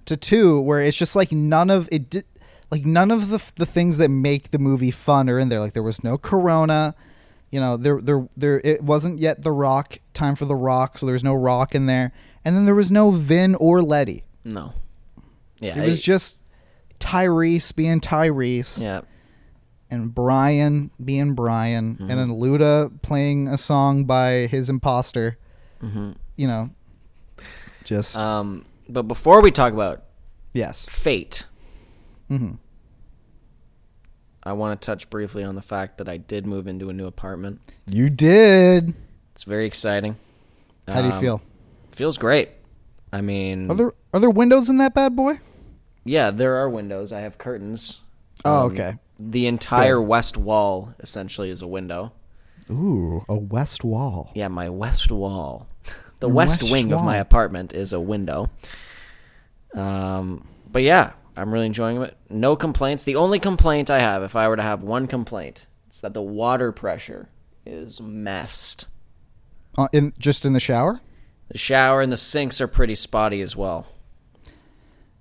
to two where it's just like none of it did like none of the the things that make the movie fun are in there. Like there was no corona, You know, there there there it wasn't yet the rock time for the rock, so there was no rock in there. And then there was no Vin or Letty. No. Yeah. It was just Tyrese being Tyrese yeah. And Brian being Brian Mm-hmm. and then Luda playing a song by his imposter. You know, just Mm-hmm. Um, but before we talk about yes. fate, mm-hmm. I want to touch briefly on the fact that I did move into a new apartment. You did. It's very exciting. How do you Um, feel? Feels great. I mean, Are there are there windows in that bad boy? yeah, there are windows. I have curtains. Oh, Um, okay. The entire west wall essentially is a window. Ooh, a west wall. Yeah, my west wall. [LAUGHS] The west, west wing of my apartment is a window. Um, but yeah, I'm really enjoying it. No complaints. The only complaint I have, if I were to have one complaint, it's that the water pressure is messed. Uh, in just in the shower? The shower and the sinks are pretty spotty as well.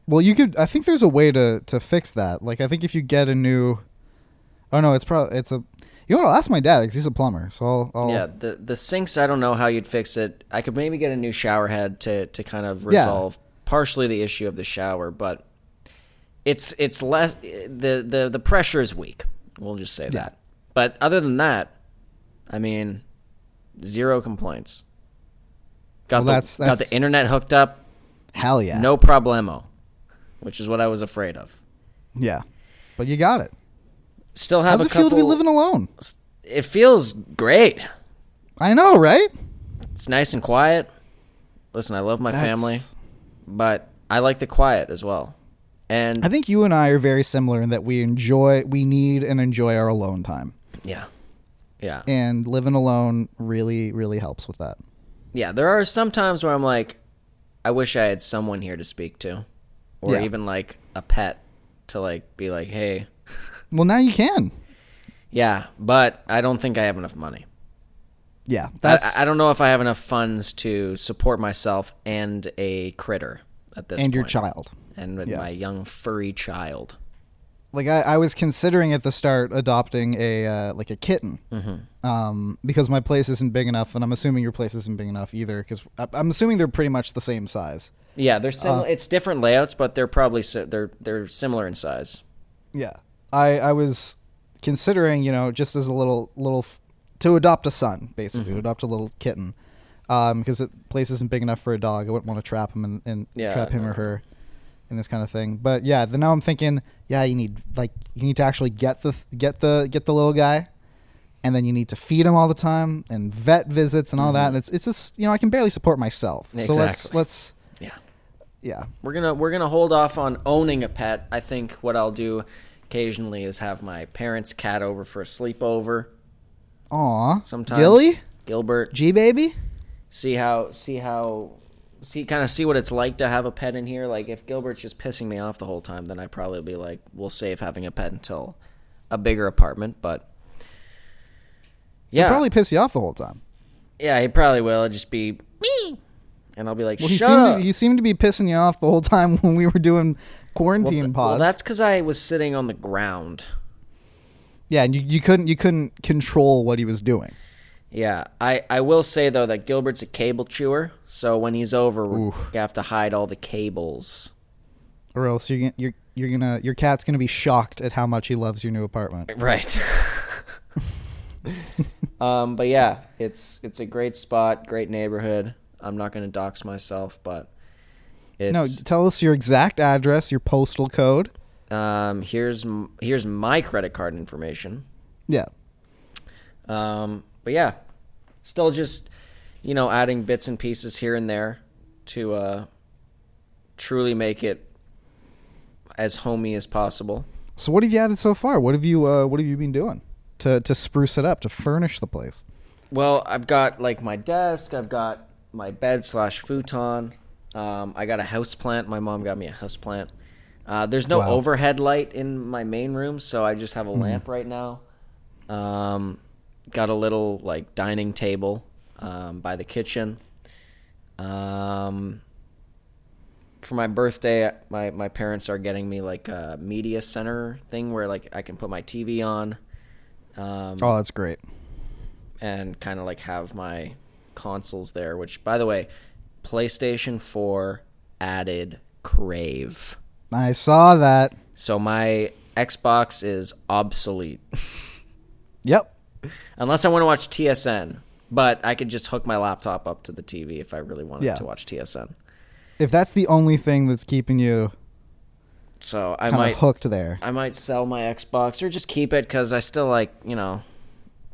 Well, you could. I think there's a way to to fix that. Like, I think if you get a new. Oh no, it's probably it's a. You know what? I'll ask my dad because he's a plumber. So I'll. I'll Yeah, the the sinks. I don't know how you'd fix it. I could maybe get a new shower head to to kind of Yeah. resolve partially the issue of the shower, but it's it's less the the the pressure is weak. We'll just say that. But other than that, I mean, zero complaints. Got Well, the that's- got the internet hooked up, Hell yeah. no problemo, which is what I was afraid of. Yeah. But you got it. Still have How's a it feel to be living alone? It feels great. I know, right? It's nice and quiet. Listen, I love my That's- family. but I like the quiet as well. And I think you and I are very similar in that we enjoy, we need and enjoy our alone time, yeah, yeah, and living alone really, really helps with that. yeah. There are some times where I'm like, I wish I had someone here to speak to, or Yeah. even like a pet to like be like, hey, Well, now you can. yeah. But I don't think I have enough money. Yeah, That's I, I don't know if I have enough funds to support myself and a critter at this and your child. and with Yeah. my young furry child. Like I, I was considering at the start adopting a uh, like a kitten, Mm-hmm. um, because my place isn't big enough, and I'm assuming your place isn't big enough either. Because I'm assuming they're pretty much the same size. Yeah, they're sim- Uh, it's different layouts, but they're probably si- they're they're similar in size. Yeah, I I was considering, you know, just as a little little f- to adopt a son, basically Mm-hmm. to adopt a little kitten, um, because the place isn't big enough for a dog. I wouldn't want to trap him and, and Yeah, trap him or her in this kind of thing. But yeah, then now I'm thinking, yeah, you need like you need to actually get the get the get the little guy. And then you need to feed him all the time, and vet visits and all that. And it's it's just you know I can barely support myself. So let's Mm-hmm. Let's Yeah. yeah We're gonna we're gonna hold off on owning a pet. I think what I'll do occasionally is have my parents' cat over for a sleepover. Aw, Sometimes Gilly, Gilbert, G baby. see how see how see kind of see what it's like to have a pet in here. Like if Gilbert's just pissing me off the whole time, then I'd probably be like, we'll save having a pet until a bigger apartment. But He'll yeah, probably piss you off the whole time. yeah, he probably will. It'd just be me, and I'll be like, Well, he shut seemed up. to, he seemed to be pissing you off the whole time [LAUGHS] when we were doing quarantine th- pods. well, that's because I was sitting on the ground. yeah, and you, you couldn't you couldn't control what he was doing. Yeah, I, I will say though that Gilbert's a cable chewer, so when he's over, we Oof. have to hide all the cables. Or else you're you're you're gonna your cat's gonna be shocked at how much he loves your new apartment. [LAUGHS] Right. [LAUGHS] um, but yeah, it's it's a great spot, great neighborhood. I'm not gonna dox myself, but it's No, tell us your exact address, your postal code. um here's here's my credit card information. Yeah, Um, but yeah, still just you know adding bits and pieces here and there to uh, truly make it as homey as possible. So what have you added so far? What have you uh, what have you been doing to to spruce it up, to furnish the place? Well, I've got like my desk. I've got my bed slash futon. Um, I got a house plant. My mom got me a house plant. Uh, there's no Wow. overhead light in my main room, so I just have a lamp right now. Um, got a little like dining table um, by the kitchen. Um, for my birthday, my my parents are getting me like a media center thing where like I can put my TV on. Um, Oh, that's great. and kind of like have my consoles there. Which, by the way, PlayStation 4 added Crave. I saw that. So my Xbox is obsolete. [LAUGHS] Yep. Unless I want to watch TSN. But I could just hook my laptop up to the TV if I really wanted Yeah. to watch TSN. If that's the only thing that's keeping you So I might hooked there, I might sell my Xbox or just keep it because I still like you know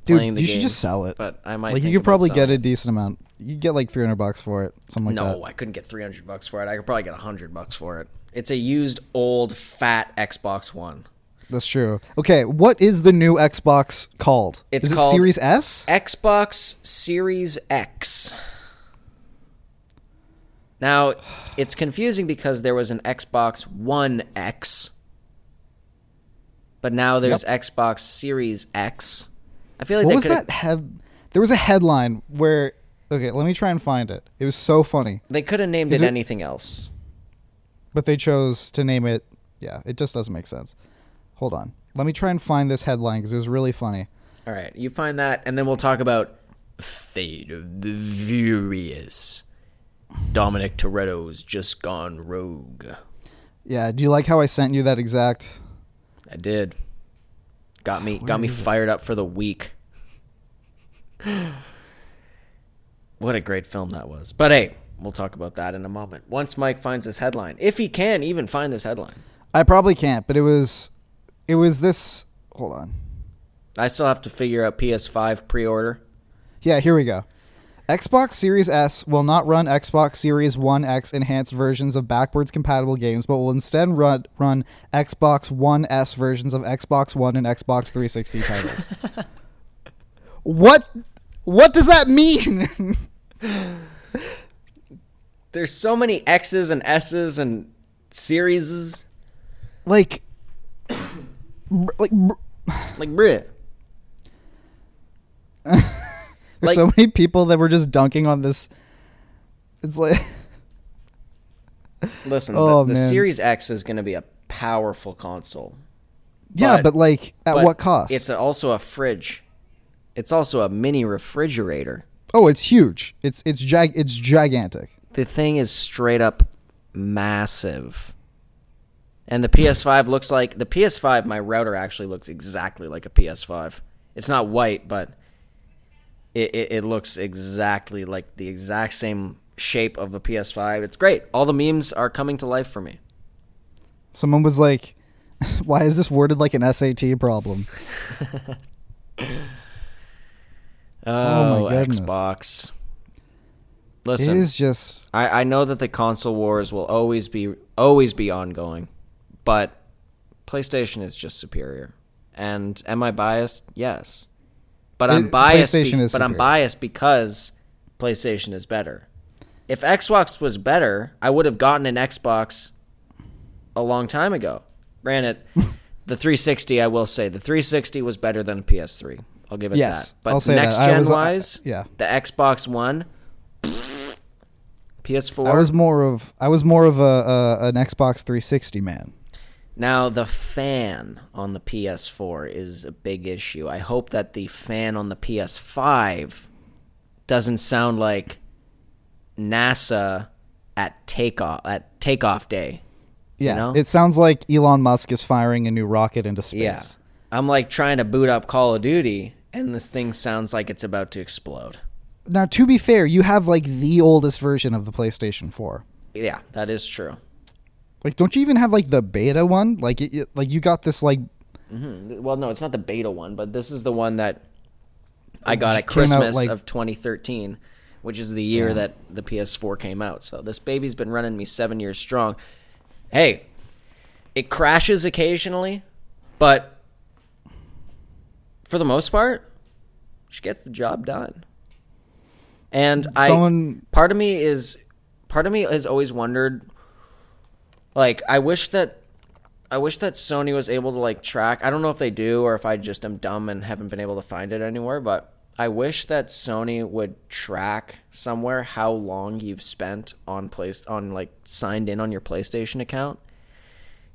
dude, you should just sell it. But I might Like you could probably get a decent amount. You get like three hundred bucks for it, something like No, that. I couldn't get three hundred bucks for it. I could probably get hundred bucks for it. It's a used old fat Xbox One. That's true. Okay, what is the new Xbox called? It's is it called- Series S? Xbox Series X. Now, it's confusing because there was an Xbox One X, but now there's Xbox Series X. I feel like What was could that head? There was a headline where. Okay, let me try and find it. It was so funny, they could have named it it- anything else. but they chose to name it. Yeah, it just doesn't make sense. Hold on. Let me try and find this headline because it was really funny. All right, you find that, and then we'll talk about Fate of the Furious. Dominic Toretto's just gone rogue. Yeah, do you like how I sent you that exact? I did. Got me got me fired up for the week. [LAUGHS] what a great film that was. But hey, we'll talk about that in a moment. Once Mike finds this headline, if he can even find this headline. I probably can't, but it was, it was this. Hold on. I still have to figure out PS5 pre-order. Yeah, here we go. Xbox Series S will not run Xbox Series One X enhanced versions of backwards compatible games, but will instead run run Xbox One S versions of Xbox One and Xbox 360 titles. [LAUGHS] what? What does that mean? [LAUGHS] There's so many X's and S's and series like, br- like br- like bruh. [LAUGHS] there's Like- so many people that were just dunking on this. It's like, [LAUGHS] Listen, Oh, the, the. Series X is going to be a powerful console. yeah, But- but like, at but what cost? It's also a fridge. It's also a mini refrigerator. Oh, it's huge. It's it's jag it's gigantic. The thing is straight up massive. And the PS5 looks like the PS5 my router actually looks exactly like a PS5. It's not white, but it, it, it looks exactly like the exact same shape of a PS5. It's great. All the memes are coming to life for me. Someone was like, [LAUGHS] "Why is this worded like an SAT problem?" [LAUGHS] Oh, my oh, goodness. Xbox. It Listen, is just I, I know that the console wars will always be always be ongoing, but PlayStation is just superior. And am I biased? Yes, but I'm It- biased. Be- but I'm biased because PlayStation is better. If Xbox was better, I would have gotten an Xbox a long time ago. Granted, [LAUGHS] the 360, I will say, the 360 was better than a PS3. I'll give it Yes, that. But I'll say next that. Gen was- uh, wise, yeah. the Xbox One, PS4. I was more of I was more of a, a an Xbox 360 man. Now, the fan on the PS4 is a big issue. I hope that the fan on the PS5 doesn't sound like NASA at takeoff at takeoff day. Yeah, know? it sounds like Elon Musk is firing a new rocket into space. Yeah. I'm like trying to boot up Call of Duty and this thing sounds like it's about to explode. Now, to be fair, you have like the oldest version of the PlayStation 4. Yeah, that is true. Like, don't you even have like the beta one? Like, it, it- like you got this like Mhm. Well, no, it's not the beta one, but this is the one that I got at Came out, Christmas like- of 2013, which is the year that the PS4 came out. So this baby's been running me seven years strong. Hey, it crashes occasionally, but for the most part, she gets the job done. And I, Someone- part of me is, part of me has always wondered, like, I wish that I wish that Sony was able to like track. I don't know if they do or if I just am dumb and haven't been able to find it anywhere, but I wish that Sony would track somewhere how long you've spent on place on like signed in on your PlayStation account.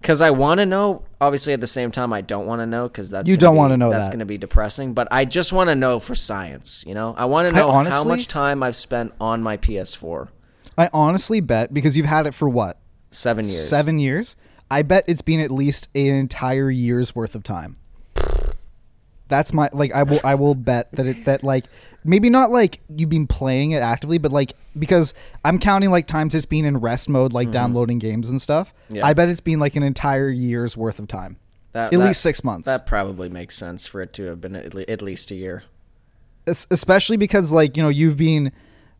Because I want to know. Obviously, at the same time, I don't want to know because that's You don't wanna know That's that. going to be depressing. But I just want to know for science. You know, I want to know how much time I've spent on my PS4. I honestly bet because you've had it for what Seven years. seven years. I bet it's been at least an entire year's worth of time. That's my like I will I will bet that it that like maybe not like you've been playing it actively, but like because I'm counting like times it's been in rest mode, like downloading games and stuff. Mm-hmm. Yeah. I bet it's been like an entire year's worth of time, That- at that- least six months. That probably makes sense for it to have been at, le- at least a year. Es- especially because like you know you've been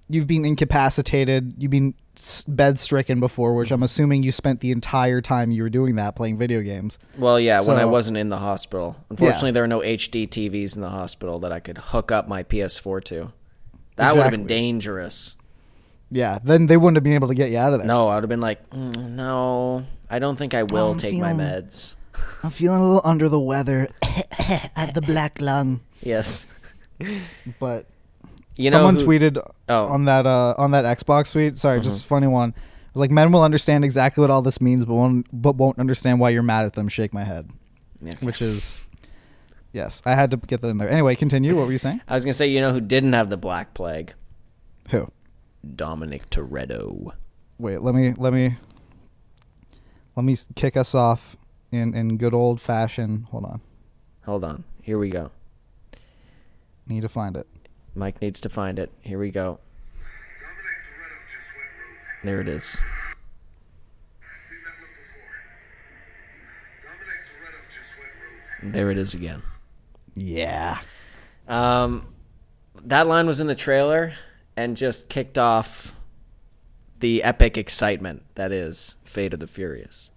you've been incapacitated you've been bed stricken before which i'm assuming you spent the entire time you were doing that playing video games Well, yeah, when I wasn't in the hospital. Unfortunately, there were no HD TVs in the hospital that I could hook up my PS4 to. That would have been dangerous. yeah then they wouldn't have been able to get you out of there No, I would have been like, "Mm, no, I don't think I will I'm take my meds. [LAUGHS] i'm feeling a little under the weather [COUGHS] i have the black lung Yes. but You know someone who- tweeted Oh. on that uh on that xbox tweet sorry just a funny one it was like men will understand exactly what all this means but won't but won't understand why you're mad at them shake my head Yeah. which is yes i had to get that in there anyway continue what were you saying I was gonna say, you know who didn't have the Black Plague? who Dominic Toretto. wait let me let me let me kick us off in in good old fashion hold on Hold on. Here we go. need to find it Mike needs to find it. Here we go. Dominic Toretto just went rogue. There it is. Seen that look before. Dominic Toretto just went rogue. There it is again. yeah Um, that line was in the trailer and just kicked off the epic excitement that is Fate of the Furious.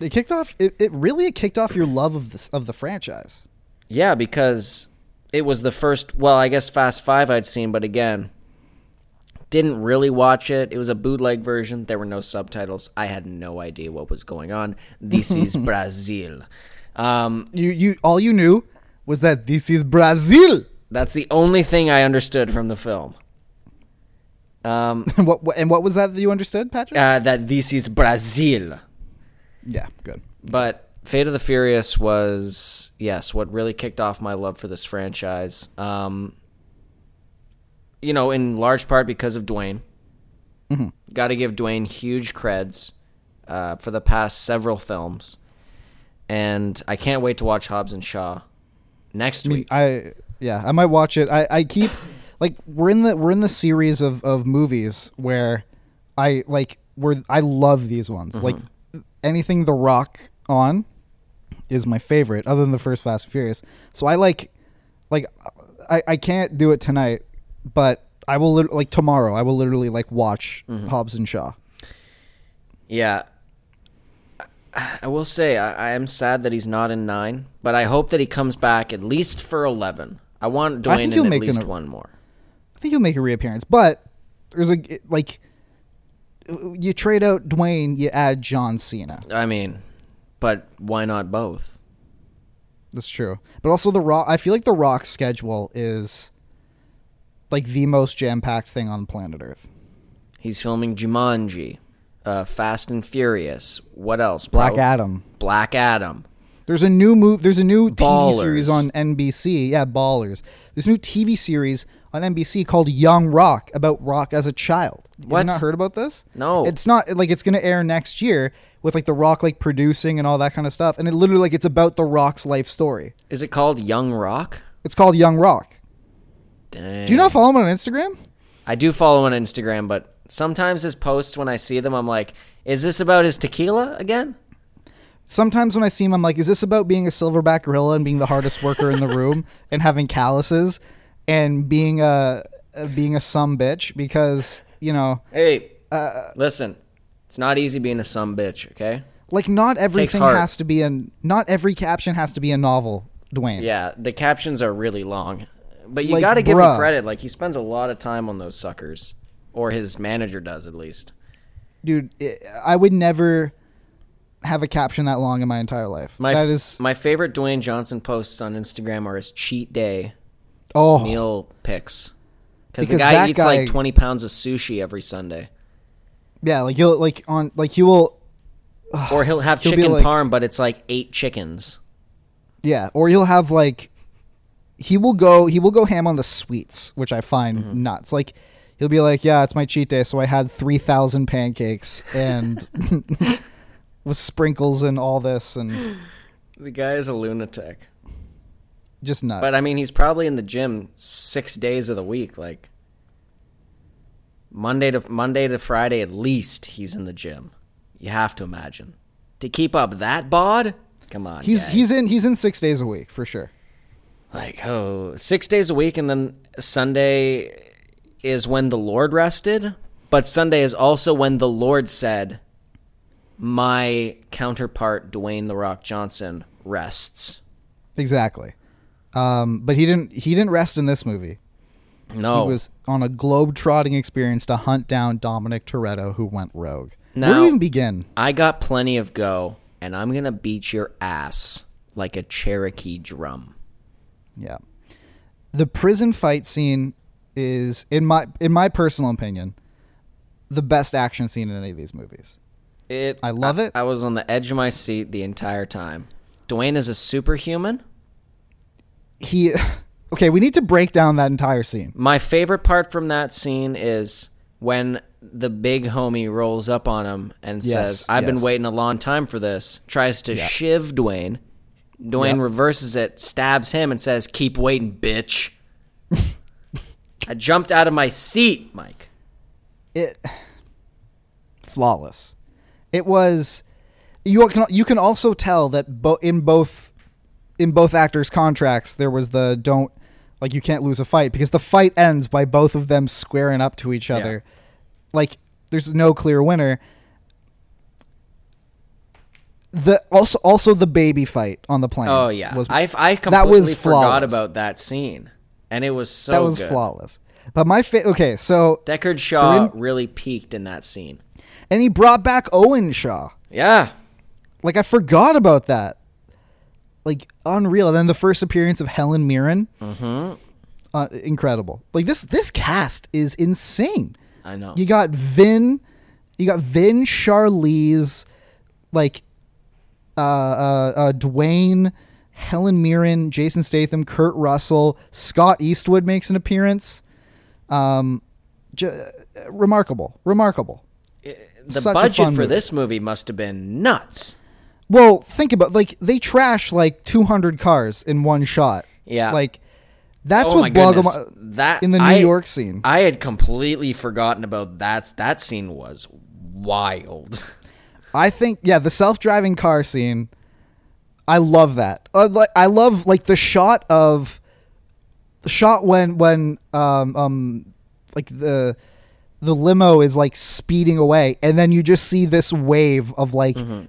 it kicked off it, it really it kicked off your love of this of the franchise Yeah, because it was the first. Well, I guess Fast Five I'd seen, but again, didn't really watch it. It was a bootleg version. There were no subtitles. I had no idea what was going on. This is [LAUGHS] Brazil. Um, you you all you knew was that this is brazil that's the only thing I understood from the film. Um, [LAUGHS] and what, and what was that that you understood patrick uh, that this is Brazil. yeah good But Fate of the Furious was yes, what really kicked off my love for this franchise. Um, you know, in large part because of Dwayne. Got to give Dwayne huge creds uh, for the past several films, and I can't wait to watch Hobbs and Shaw next I mean, week. I yeah, I might watch it. I, I keep [LAUGHS] like we're in the we're in the series of, of movies where I like we're I love these ones. Like anything The Rock on is my favorite, other than the first Fast and Furious. So I like like I, I can't do it tonight, but I will lit- like tomorrow. I will literally like watch mm-hmm. Hobbs and Shaw. Yeah. I- I will say I, I am sad that he's not in nine, but I hope that he comes back at least for eleven. I want I Dwayne think in he'll at least an- one more. I think he'll make a reappearance, but there's a like you trade out Dwayne, you add John Cena. I mean, but why not both? That's true. But also the Rock I feel like the Rock schedule is like the most jam-packed thing on planet Earth. He's filming Jumanji, uh, Fast and Furious. What else? Black bro? Adam. Black Adam. There's a new move there's a new TV Ballers. series on NBC. Yeah, Ballers. There's a new TV series on NBC called Young Rock about Rock as a child. Have What? you not heard about this? No. It's not like it's going to air next year with like the Rock like producing and all that kind of stuff and it literally like it's about the Rock's life story. Is it called Young Rock? It's called Young Rock. Dang. Do you not follow him on Instagram? I do follow him on Instagram, but sometimes his posts when I see them, I'm like, is this about his tequila again? Sometimes when I see him, I'm like, is this about being a silverback gorilla and being the hardest worker in the room and having calluses and being a, being a some bitch? Because you know, Hey, Uh, listen, it's not easy being a some bitch. Okay. like not everything has to be a not every caption has to be a novel, Dwayne. Yeah, the captions are really long, but you Like, got to give him credit. Like he spends a lot of time on those suckers, or his manager does at least. dude, i would never have a caption that long in my entire life. My that is my favorite Dwayne Johnson posts on Instagram are his cheat day oh meal picks Because the guy eats guy- like 20 pounds of sushi every Sunday. yeah, like he'll like on like he will or he'll have He'll chicken like- parm, but it's like eight chickens. Yeah, or he'll have like he will go he will go ham on the sweets, which I find Mm-hmm. nuts. Like he'll be like, "Yeah, it's my cheat day, so I had 3000 pancakes and [LAUGHS] [LAUGHS] with sprinkles and all this and The guy is a lunatic. Just nuts." But I mean, he's probably in the gym six days of the week, like Monday to Monday to Friday at least. He's in the gym. You have to imagine to keep up that bod. Come on, he's he's in he's in 6 days a week for sure. like oh six days a week, and then Sunday is when the Lord rested. But Sunday is also when the Lord said, "My counterpart, Dwayne the Rock Johnson, rests." Exactly. Um, but he didn't he didn't rest in this movie. No, He was on a globe-trotting experience to hunt down Dominic Toretto who went rogue. Where Now- do we even begin? I got plenty of go, and I'm gonna beat your ass like a Cherokee drum. Yeah. The prison fight scene is in my in my personal opinion the best action scene in any of these movies. It. I love it. I was on the edge of my seat the entire time. Dwayne is a superhuman. He [SIGHS] Okay, we need to break down that entire scene. My favorite part from that scene is when the big homie rolls up on him and Yes, says, "I've been yes. waiting a long time for this." Tries to shiv Dwayne. Dwayne Yep. reverses it, stabs him, and says, "Keep waiting, bitch." [LAUGHS] I jumped out of my seat, Mike. It flawless. It was you can you can also tell that bo- in both in both actors' contracts there was the don't like you can't lose a fight because the fight ends by both of them squaring up to each other. Like there's no clear winner. The also also the baby fight on the plane. Oh yeah, was I I that completely was forgot about that scene, and it was so that was good. flawless. But my fa- okay, so Deckard Shaw really peaked in that scene. and he brought back Owen Shaw. Yeah, Like I forgot about that. Like unreal. And then the first appearance of Helen Mirren. Mm-hmm. Uh, incredible. Like this this cast is insane. I know. You got Vin, you got Vin Charlize, like uh, uh, uh, Dwayne, Helen Mirren, Jason Statham, Kurt Russell, Scott Eastwood makes an appearance. Um, j- remarkable, the such budget for movie. this movie must have been nuts. Well, think about like they trash like 200 cars in one shot. Yeah. like that's oh what goodness, that in the New I- York scene. I had completely forgotten about that. That scene was wild. I think yeah, the self-driving car scene. I love that. Uh, like I love like the shot of the shot when when um um like the the limo is like speeding away and then you just see this wave of like Mm-hmm.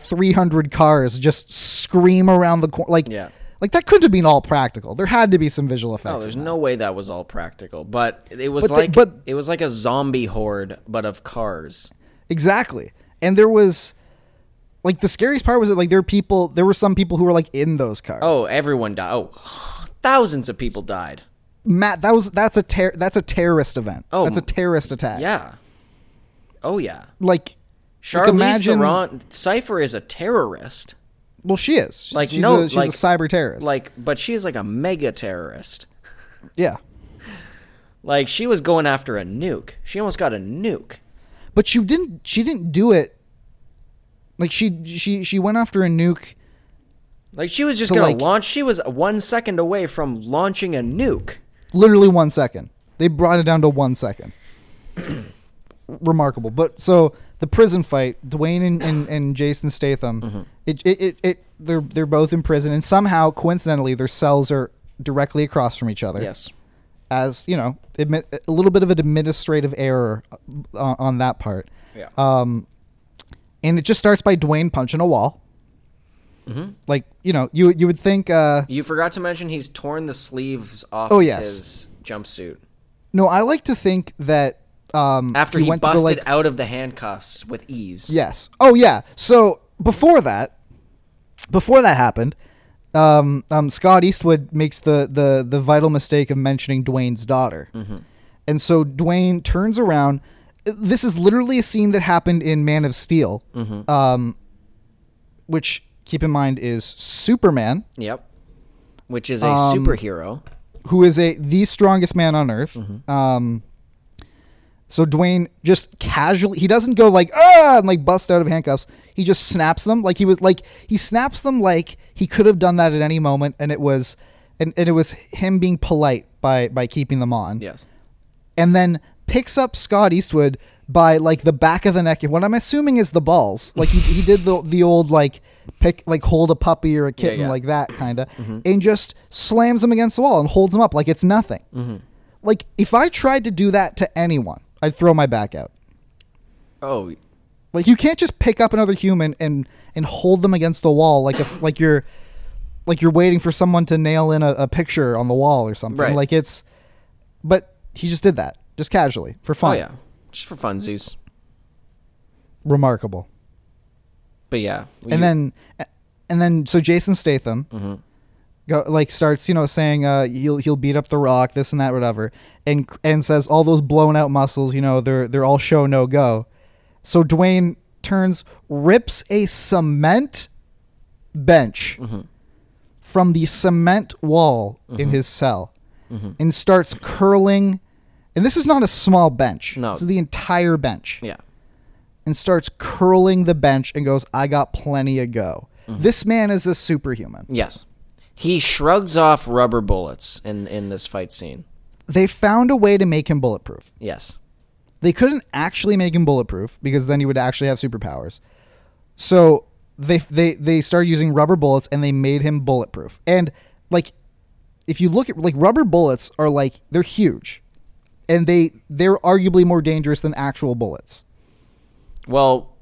300 cars just scream around the corner like Yeah. like that couldn't have been all practical. There had to be some visual effects. Oh, there's no way that was all practical, but it was But they- like but- it was like a zombie horde, but of cars. Exactly. And there was like the scariest part was that like there were people there were some people who were like in those cars. Oh, everyone died. Oh, [SIGHS] thousands of people died. Matt, that was that's a ter- that's a terrorist event. Oh, that's a terrorist attack. Yeah. Oh yeah. Like Charlize imagine- Theron, Cipher is a terrorist. well she is. Like, she's no, a, she's like- a cyber terrorist. Like, but she is like a mega terrorist. yeah. [LAUGHS] Like she was going after a nuke. She almost got a nuke. But she didn't she didn't do it like she she she went after a nuke Like she was just gonna like- launch. She was one second away from launching a nuke. literally 1 second. They brought it down to 1 second. [CLEARS THROAT] Remarkable. But so the prison fight, Dwayne and, and, and Jason Statham, Mm-hmm. it, it, it, it they're they're both in prison and somehow coincidentally their cells are directly across from each other. Yes. as you know, admit a little bit of an administrative error uh, on that part. Yeah. Um, and it just starts by Dwayne punching a wall. Mm-hmm. Like you know, you you would think. Uh, you forgot to mention he's torn the sleeves off Oh, yes. his jumpsuit no, I like to think that um, after he, went busted like out of the handcuffs with ease. yes. Oh yeah. So before that, before that happened, um, um, Scott Eastwood makes the the the vital mistake of mentioning Dwayne's daughter, Mm-hmm. and so Dwayne turns around. this is literally a scene that happened in Man of Steel, Mm-hmm. um, which keep in mind is Superman, Yep. Which is a Um, superhero. who is a the strongest man on earth. Mm-hmm. Um, so Dwayne just casually he doesn't go like ah and like bust out of handcuffs. He just snaps them like he was like he snaps them like he could have done that at any moment, and it was and, and it was him being polite by by keeping them on. Yes. and then picks up Scott Eastwood by like the back of the neck and what I'm assuming is the balls. [LAUGHS] Like he, he did the the old like pick like hold a puppy or a kitten yeah. like that kind of and just slams him against the wall and holds him up like it's nothing. Like if I tried to do that to anyone, I'd throw my back out. Oh, Like you can't just pick up another human and and hold them against the wall like if like you're like you're waiting for someone to nail in a, a picture on the wall or something. Right. Like it's but he just did that just casually for fun. oh yeah. Just for funsies. Remarkable. But yeah. we- and then and then so Jason Statham Mm-hmm. Go like starts you know saying uh he'll he'll beat up the rock this and that whatever and and says all those blown out muscles you know they're they're all show no go so Dwayne turns rips a cement bench Mm-hmm. from the cement wall in his cell Mm-hmm. and starts curling and this is not a small bench No. this is the entire bench yeah. and starts curling the bench and goes, I got plenty of go. Mm-hmm. This man is a superhuman. Yes. He shrugs off rubber bullets in in this fight scene. They found a way to make him bulletproof. Yes. They couldn't actually make him bulletproof because then he would actually have superpowers. So they they they started using rubber bullets and they made him bulletproof. And like if you look at like rubber bullets are like they're huge. And they they're arguably more dangerous than actual bullets. Well,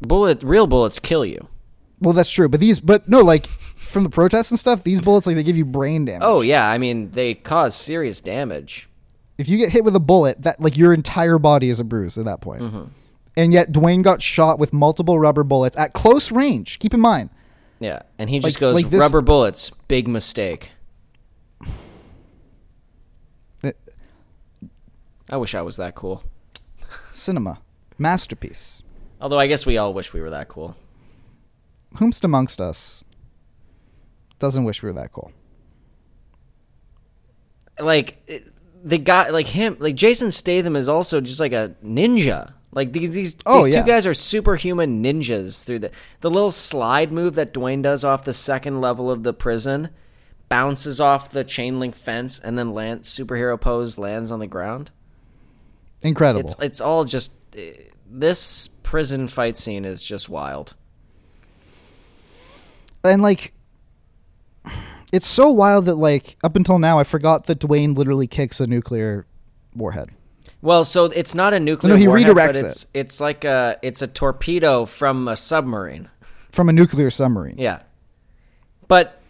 bullet real bullets kill you. Well, that's true, but these but no like from the protests and stuff, these bullets like they give you brain damage. Oh yeah, I mean they cause serious damage. if you get hit with a bullet, that like your entire body is a bruise at that point. Mm-hmm. And yet Dwayne got shot with multiple rubber bullets at close range. Keep in mind. Yeah, and he just Like- goes like this- rubber bullets, big mistake. It- [SIGHS] I wish I was that cool. cinema, masterpiece. Although I guess we all wish we were that cool. Whomst amongst us doesn't wish we were that cool. Like the guy, like him, like Jason Statham is also just like a ninja. Like these these, Oh, these yeah. two guys are superhuman ninjas through the the little slide move that Dwayne does off the second level of the prison, bounces off the chain link fence and then lands superhero pose lands on the ground. Incredible. It's it's all just eh, this prison fight scene is just wild. and like it's so wild that like up until now I forgot that Dwayne literally kicks a nuclear warhead. Well, so it's not a nuclear. No, he warhead, redirects it's, It's like a it's a torpedo from a submarine. From a nuclear submarine. Yeah, but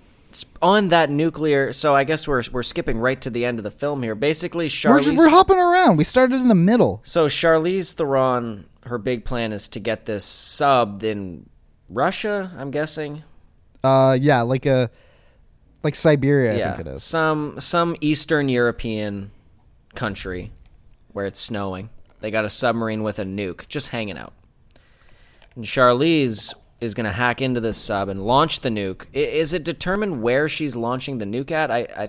on that nuclear. So I guess we're we're skipping right to the end of the film here. Basically, We're, we're hopping around. We started in the middle. so Charlize Theron, her big plan is to get this subbed in Russia. I'm guessing. Uh yeah, like a like Siberia, I think it is. some some Eastern European country where it's snowing. They got a submarine with a nuke just hanging out. And Charlize is going to hack into this sub and launch the nuke. I- Is it determined where she's launching the nuke at? I, I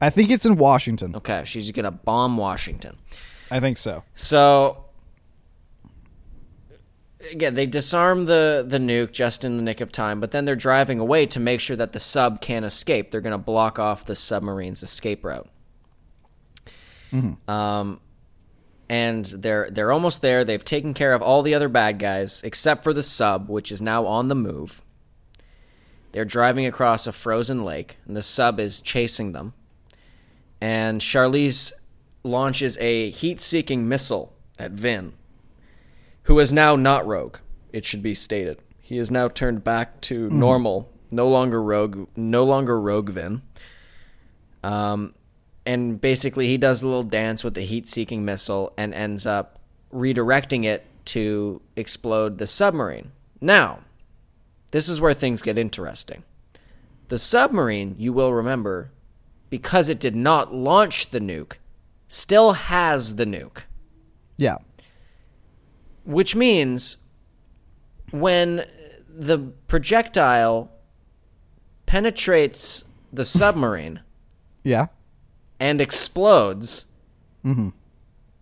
I think it's in Washington. okay, she's going to bomb Washington. I think so. So again, they disarm the the nuke just in the nick of time, but then they're driving away to make sure that the sub can't escape. They're going to block off the submarine's escape route. Um, and they're they're almost there. They've taken care of all the other bad guys except for the sub, which is now on the move. They're driving across a frozen lake, and the sub is chasing them. And Charlize launches a heat-seeking missile at Vin, who is now not Rogue. It should be stated he is now turned back to normal, no longer Rogue, no longer Rogue Vin. Um, and basically he does a little dance with the heat-seeking missile and ends up redirecting it to explode the submarine. Now, this is where things get interesting. The submarine, you will remember, because it did not launch the nuke, still has the nuke. Yeah. Which means when the projectile penetrates the submarine [LAUGHS] Yeah. and explodes mhm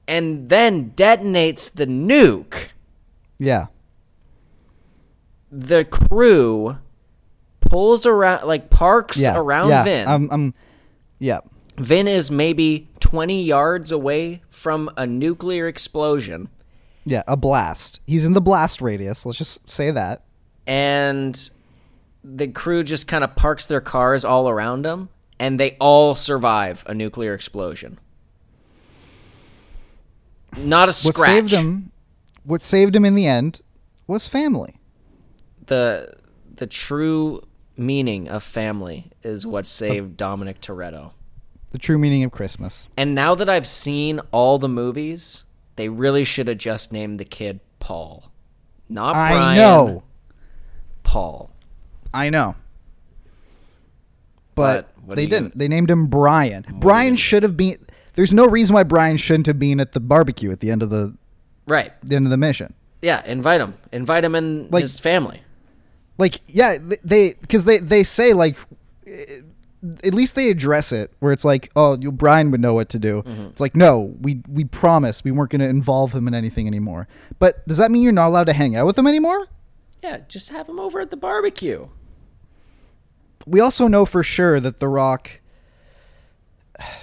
and then detonates the nuke, Yeah. the crew pulls around, like parks Yeah. around yeah. Vin. Um, um, yeah. Vin is maybe 20 yards away from a nuclear explosion. Yeah. A blast. He's in the blast radius. Let's just say that. and the crew just kind of parks their cars all around him and they all survive a nuclear explosion not a scratch. What saved him? What saved him in the end was family. the the true meaning of family is what saved Dominic Toretto The true meaning of Christmas. and now that I've seen all the movies they really should have just named the kid Paul not Brian I know. Paul I know. But, But they didn't. They named him Brian. Brian should have been. There's no reason why Brian shouldn't have been at the barbecue at the end of the, right the end of the mission. yeah invite him invite him and Like- his family Like, yeah, they because they they say like, at least they address it where it's like, oh, you, Brian would know what to do. Mm-hmm. It's like, no, we we promise we weren't going to involve him in anything anymore. But does that mean you're not allowed to hang out with him anymore? Yeah, just have him over at the barbecue. we also know for sure that The Rock. [SIGHS]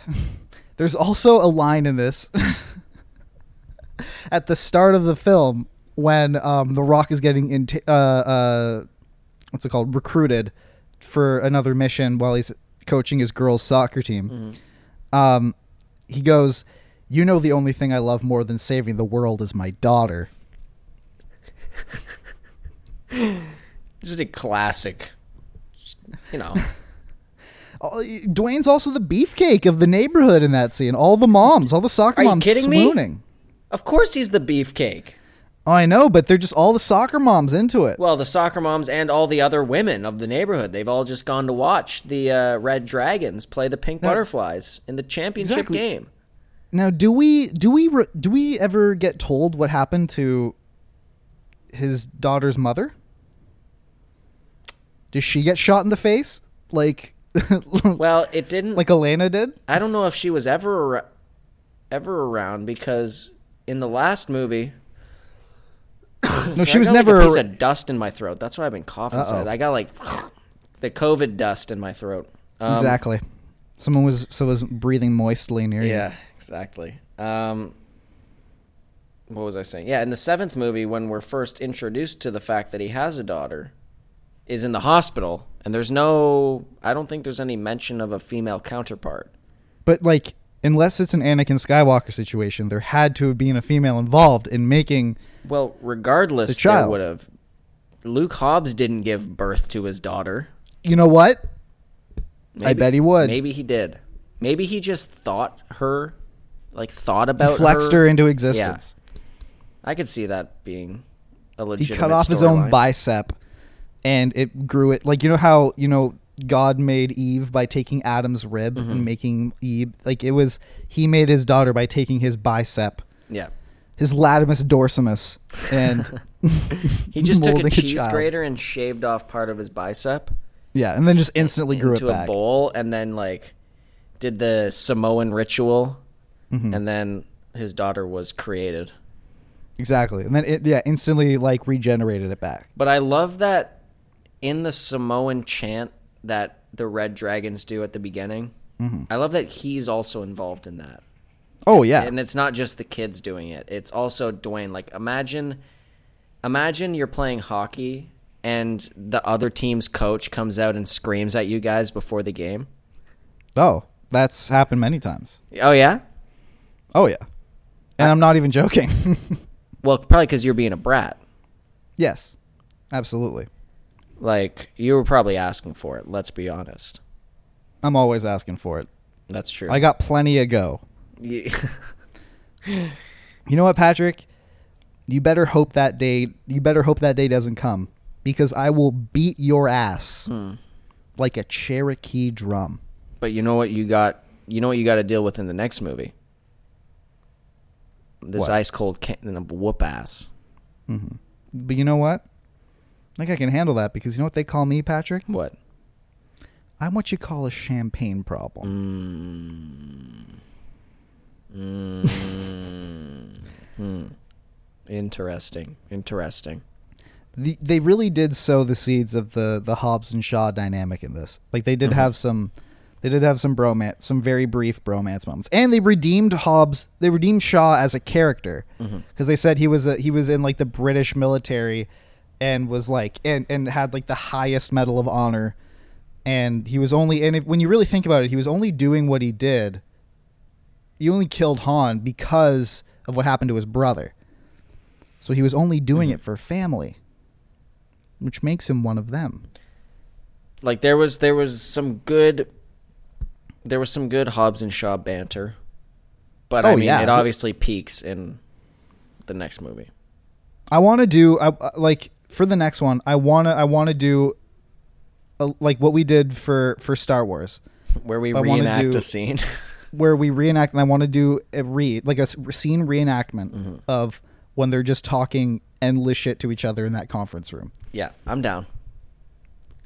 There's also a line in this [LAUGHS] at the start of the film when um, The Rock is getting into uh, uh, what's it called recruited for another mission while he's coaching his girls' soccer team. Um, he goes, "You know, the only thing I love more than saving the world is my daughter." [LAUGHS] Just a classic. You know, [LAUGHS] Dwayne's also the beefcake of the neighborhood in that scene. All the moms, all the soccer Are you moms kidding me? swooning. of course he's the beefcake. I know, but they're just all the soccer moms into it. Well, the soccer moms and all the other women of the neighborhood, they've all just gone to watch the uh, Red Dragons play the Pink No. Butterflies in the championship Exactly. game. Now, do we do we re- do we ever get told what happened to his daughter's mother? Does she get shot in the face like [LAUGHS] Well, it didn't. like Elena did? I don't know if she was ever ever around because in the last movie, [COUGHS] No, she was got, like, never. a piece of dust in my throat. That's why I've been coughing. So. I got like the COVID dust in my throat. Um, exactly. Someone was so was breathing moistly near you. Yeah, exactly. Um, what was I saying? Yeah, in the seventh movie, when we're first introduced to the fact that he has a daughter, is in the hospital, and there's no. I don't think there's any mention of a female counterpart. But like, unless it's an Anakin Skywalker situation, there had to have been a female involved in making. Well, regardless, The child. would have. Luke Hobbs didn't give birth to his daughter. You know what? I bet he would. Maybe he did. Maybe he just thought her, like thought about Flexed her into existence. I could see that being a legitimate. He cut off his own bicep, and it grew it. Like you know how you know God made Eve by taking Adam's rib Mm-hmm. and making Eve. Like it was he made his daughter by taking his bicep, Yeah. his latimus dorsimus, and [LAUGHS] He just took a cheese child. grater and shaved off part of his bicep yeah, and then just instantly grew it into a bowl, and then like did the Samoan ritual, Mm-hmm. and then his daughter was created. Exactly, and then it yeah instantly like regenerated it back. But I love that in the Samoan chant that the Red Dragons do at the beginning. Mm-hmm. I love that he's also involved in that. Oh yeah, and it's not just the kids doing it it's also dwayne like imagine imagine you're playing hockey and the other team's coach comes out and screams at you guys before the game oh that's happened many times. oh yeah Oh yeah, and I'm not even joking. [LAUGHS] well probably because you're being a brat yes, absolutely. Like you were probably asking for it let's be honest I'm always asking for it. that's true I got plenty of go. You- [LAUGHS] You know what, Patrick? You better hope that day. You better hope that day doesn't come because I will beat your ass Hmm. like a Cherokee drum. but you know what you got you know what you got to deal with in the next movie this What? ice cold can of whoop ass But you know what? I think I can handle that because you know what they call me, Patrick? What? I'm what you call a champagne problem. mm, mm. Hmm. Interesting. Interesting. The, they really did sow the seeds of the the Hobbs and Shaw dynamic in this. Like they did mm-hmm. have some, they did have some bromance, some very brief bromance moments, and they redeemed Hobbs. They redeemed Shaw as a character mm-hmm. because they said he was a, he was in like the British military, and was like and and had like the highest medal of honor, and he was only and if, when you really think about it, he was only doing what he did. He only killed Han because of what happened to his brother. So he was only doing mm-hmm. it for family, which makes him one of them. Like there was there was some good there was some good Hobbs and Shaw banter. But I Oh, mean yeah. it obviously peaks in the next movie. I want to do I, I- like for the next one. I want to I want to do a, like what we did for for Star Wars, Where we I wanna reenact do- a scene. [LAUGHS] where we reenact. And I want to do a read like a scene reenactment Mm-hmm. of when they're just talking endless shit to each other in that conference room. yeah, I'm down.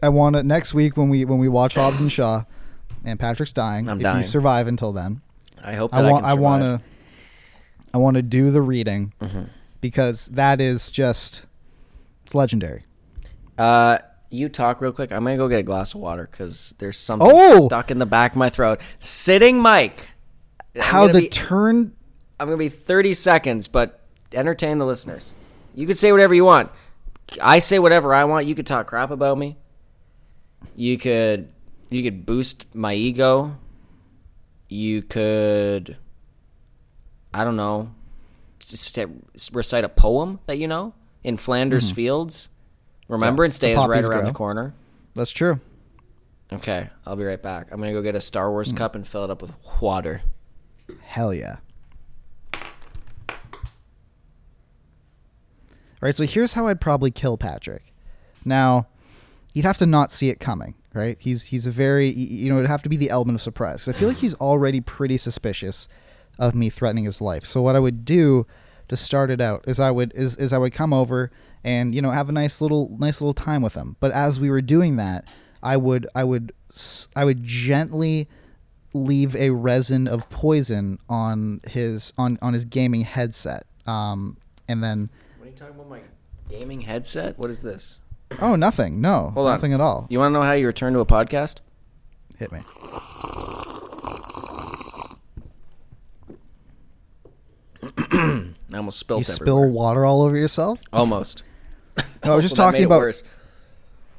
I want to next week when we when we watch Hobbs and Shaw, and Patrick's dying. I'm if dying. you survive until then, I hope I I, want can I want to I want to do the reading Mm-hmm. because that is just it's legendary. Uh, you talk real quick. I'm gonna go get a glass of water because there's something Oh! stuck in the back of my throat. Sitting Mike. I'm How the be- turn I'm gonna be 30 seconds, but entertain the listeners. You could say whatever you want. I say whatever I want. You could talk crap about me. You could you could boost my ego. You could I don't know. Just recite a poem that you know in Flanders Fields. Remembrance Mm-hmm. Day is right around grow. the corner. that's true. Okay, I'll be right back. I'm gonna go get a Star Wars Mm. cup and fill it up with water. Hell yeah. All right, so here's how I'd probably kill Patrick. Now, you'd have to not see it coming, right? He's he's a very you know it'd have to be the element of surprise. I feel like he's already pretty suspicious of me threatening his life. So what I would do to start it out is I would is, is I would come over and you know have a nice little nice little time with them. But as we were doing that, I would I would I would gently leave a resin of poison on his on on his gaming headset. Um, and then What are you talking about? My gaming headset? What is this? oh nothing, no, Hold on. nothing at all. You want to know how you return to a podcast? Hit me. [CLEARS THROAT] I almost spilled You everywhere. spill water all over yourself. Almost. [LAUGHS] No, I was just [LAUGHS] Well, talking about.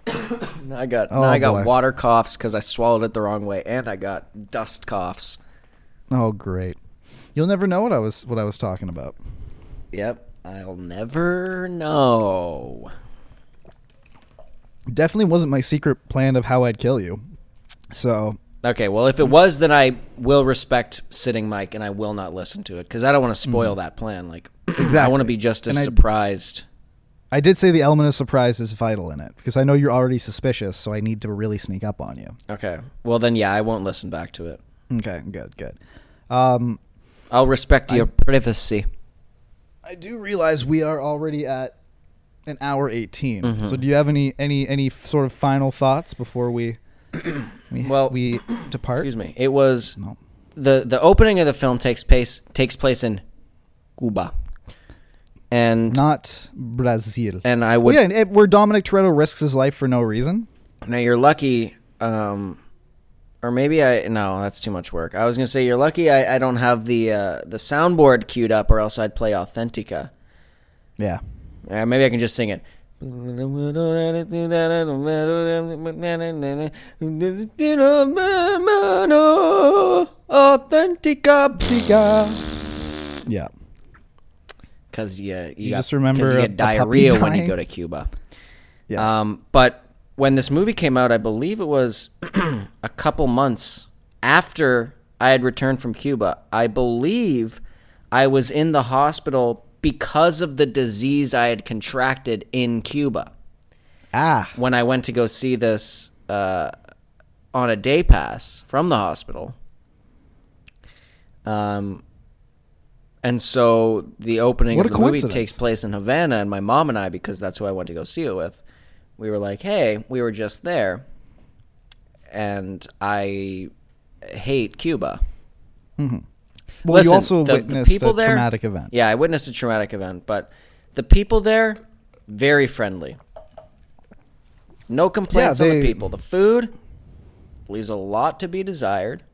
[COUGHS] now I got Oh, now I got boy. water coughs because I swallowed it the wrong way, and I got dust coughs. Oh, great! You'll never know what I was what I was talking about. Yep, I'll never know. Definitely wasn't my secret plan of how I'd kill you. So Okay, well, if it was, then I will respect sitting Mike, and I will not listen to it because I don't want to spoil that plan. Like, [CLEARS THROAT] exactly. I. Want to be just as I- surprised. I did say the element of surprise is vital in it because I know you're already suspicious, so I need to really sneak up on you. Okay, well then, yeah, I won't listen back to it. Okay, good, good. Um, I'll respect your privacy. I do realize we are already at an hour 18. Mm-hmm. So do you have any any any sort of final thoughts before we [CLEARS THROAT] we, Well, we depart? Excuse me. It was No. the the opening of the film takes place takes place in Cuba, and Not Brazil. and I Well, would yeah, it, where Dominic Toretto risks his life for no reason. now you're lucky, um, or maybe I no that's too much work. I was gonna say you're lucky I, I don't have the uh, the soundboard queued up, or else I'd play Authentica. Yeah. Uh, maybe I can just sing it. Authentica. Yeah. Because you, you, You got, just remember you a- get diarrhea when you go to Cuba. Yeah. Um, but when this movie came out, I believe it was [CLEARS THROAT] a couple months after I had returned from Cuba. I believe I was in the hospital because of the disease I had contracted in Cuba ah. when I went to go see this uh, on a day pass from the hospital. Um, And so the opening What of the movie takes place in Havana, and my mom and I, because that's who I went to go see it with, we were like, "Hey, we were just there, and I hate Cuba." Well, Listen, you also the- the witnessed people a there- traumatic event. Yeah, I witnessed a traumatic event, but the people there, very friendly. No complaints on they- the people. The food leaves a lot to be desired.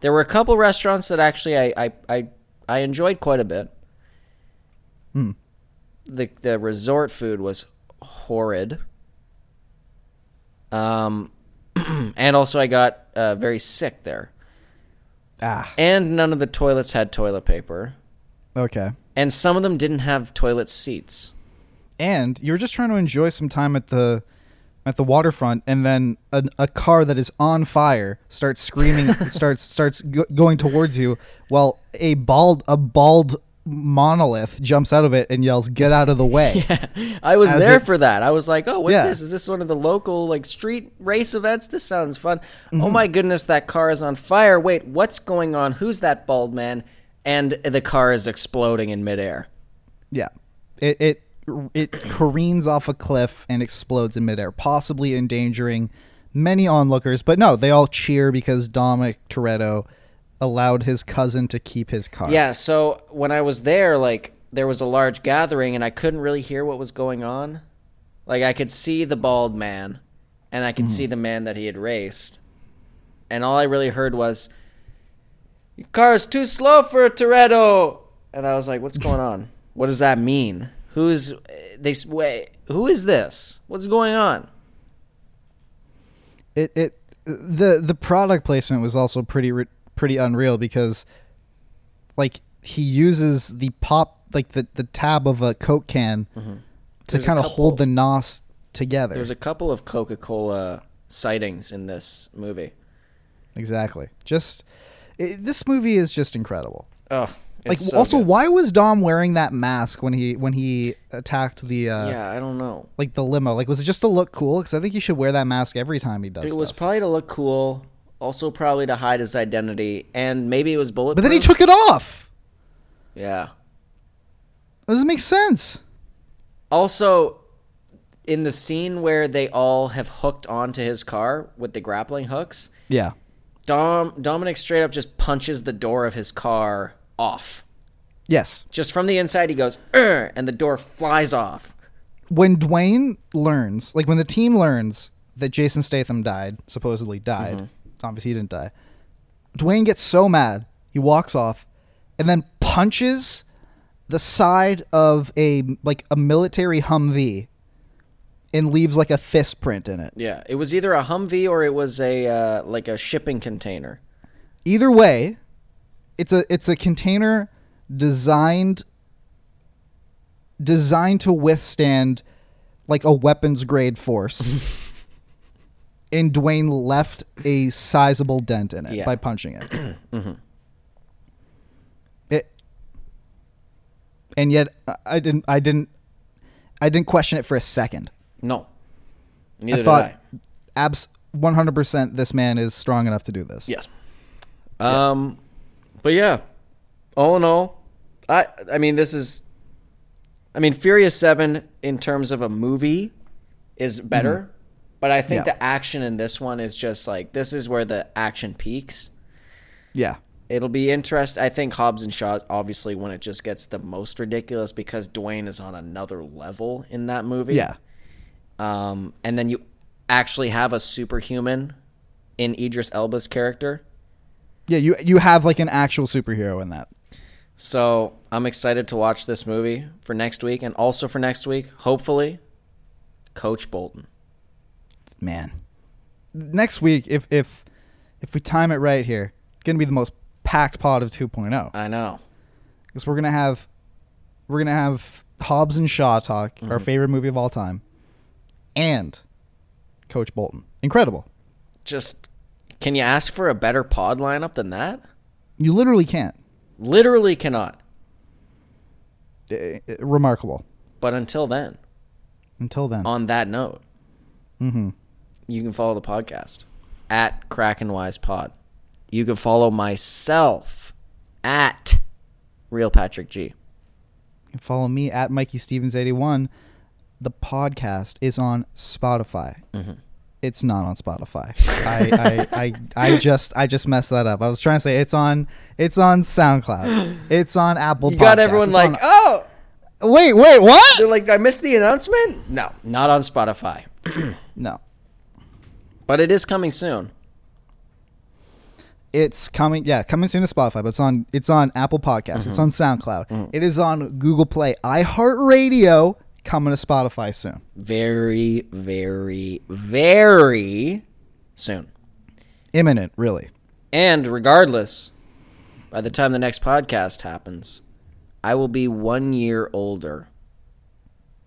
There were a couple restaurants that actually I I, I, I enjoyed quite a bit. Hmm. The the resort food was horrid. Um, [CLEARS THROAT] and also I got uh, very sick there. Ah, And none of the toilets had toilet paper. okay. And some of them didn't have toilet seats. And you were just trying to enjoy some time at the at the waterfront, and then a, a car that is on fire starts screaming, [LAUGHS] starts starts go- going towards you, while a bald a bald monolith jumps out of it and yells, "Get out of the way!" [LAUGHS] Yeah, I was As there it- for that. I was like, "Oh, what's Yeah. this? Is this one of the local like street race events? This sounds fun." Mm-hmm. Oh my goodness, that car is on fire. Wait, what's going on? Who's that bald man? And the car is exploding in midair. Yeah. It it it careens off a cliff and explodes in midair, possibly endangering many onlookers. But no, they all cheer because Dominic Toretto allowed his cousin to keep his car. Yeah, so when I was there, like there was a large gathering and I couldn't really hear what was going on. Like I could see the bald man and I could see mm-hmm. the man that he had raced. And all I really heard was Your car is too slow for a Toretto. And I was like, what's going on? What does that mean? Who's they wait, who is this? What's going on? It it the the product placement was also pretty ri- pretty unreal because like he uses the pop like the the tab of a Coke can to Mm-hmm. A kind of hold the nos together. There's a couple of Coca-Cola sightings in this movie. exactly. Just it, this movie is just incredible. Oh, like so also good. why was Dom wearing that mask when he when he attacked the uh Yeah, I don't know. like the limo? Like was it just to look cool? Because I think he should wear that mask every time he does. It was probably to look cool, also probably to hide his identity, and maybe it was bulletproof. but then he took it off. Yeah. That doesn't make sense. Also, in the scene where they all have hooked onto his car with the grappling hooks, Yeah. Dom Dominic straight up just punches the door of his car off. Yes. Just from the inside, he goes, and the door flies off. when Dwayne learns, like when the team learns that Jason Statham died, supposedly died, Mm-hmm. Obviously he didn't die. Dwayne gets so mad, he walks off, and then punches the side of a like a military Humvee, and leaves like a fist print in it. Yeah, it was either a Humvee or it was a uh, like a shipping container. Either way, it's a it's a container designed designed to withstand like a weapons grade force. [LAUGHS] and Dwayne left a sizable dent in it Yeah. by punching it. [CLEARS THROAT] It and yet I- I didn't I didn't I didn't question it for a second. No, neither I thought did abs 100% this man is strong enough to do this. Yes. Um, but yeah, all in all, I I mean this is, I mean Furious Seven in terms of a movie is better, but I think. Yeah. the action in this one is just like this is where the action peaks. Yeah. It'll be interesting. I think Hobbs and Shaw obviously when it just gets the most ridiculous because Dwayne is on another level in that movie. Yeah. Um, and then you actually have a superhuman in Idris Elba's character. Yeah, you you have like an actual superhero in that. So I'm excited to watch this movie for next week, and also for next week, hopefully, Coach Bolton. Man. Next week, if if if we time it right here, gonna be the most packed pod of 2.0 I know. because we're gonna have we're gonna have Hobbs and Shaw talk, our favorite movie of all time, and Coach Bolton. Incredible. Just can you ask for a better pod lineup than that? You literally can't. Literally cannot. Eh, eh, remarkable. But until then, Until then, on that note, mm-hmm. You can follow the podcast at Crackin' Wise Pod. You can follow myself at Real Patrick G. And follow me at Mikey Stevens eighty one. The podcast is on Spotify. Mm-hmm. It's not on Spotify. I, I, I I just I just messed that up. I was trying to say it's on it's on SoundCloud. It's on Apple. You got Podcasts. everyone It's like, on- oh, wait wait what? they're like, I missed the announcement. No, not on Spotify, [CLEARS THROAT] No, but it is coming soon. it's coming. Yeah, coming soon to Spotify. But it's on it's on Apple Podcasts. It's mm-hmm. on SoundCloud. Mm-hmm. It is on Google Play, iHeartRadio. Coming to Spotify soon. Very, very, very soon. Imminent, really. And regardless, by the time the next podcast happens, I will be one year older.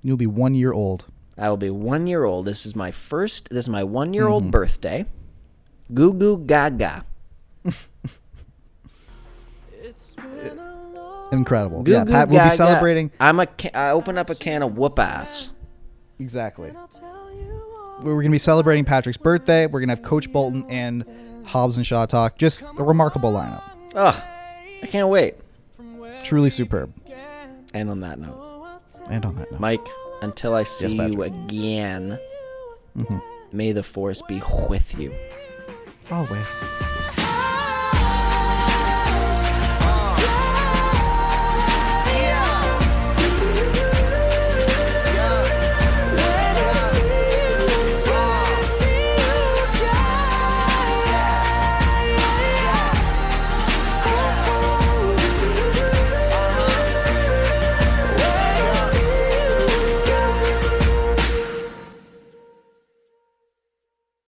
You'll be one year old. I will be one year old. This is my first. This is my one year old mm-hmm. birthday. Goo goo gaga. Incredible. Goo yeah, goo Pat will be celebrating. I'm a. Ca- I open up a can of whoop ass. Exactly. We're going to be celebrating Patrick's birthday. We're going to have Coach Bolton and Hobbs and Shaw talk. Just a remarkable lineup. Ugh, I can't wait. Truly superb. And on that note, And on that note, Mike, until I see Patrick. you again, mm-hmm. may the force be with you. always.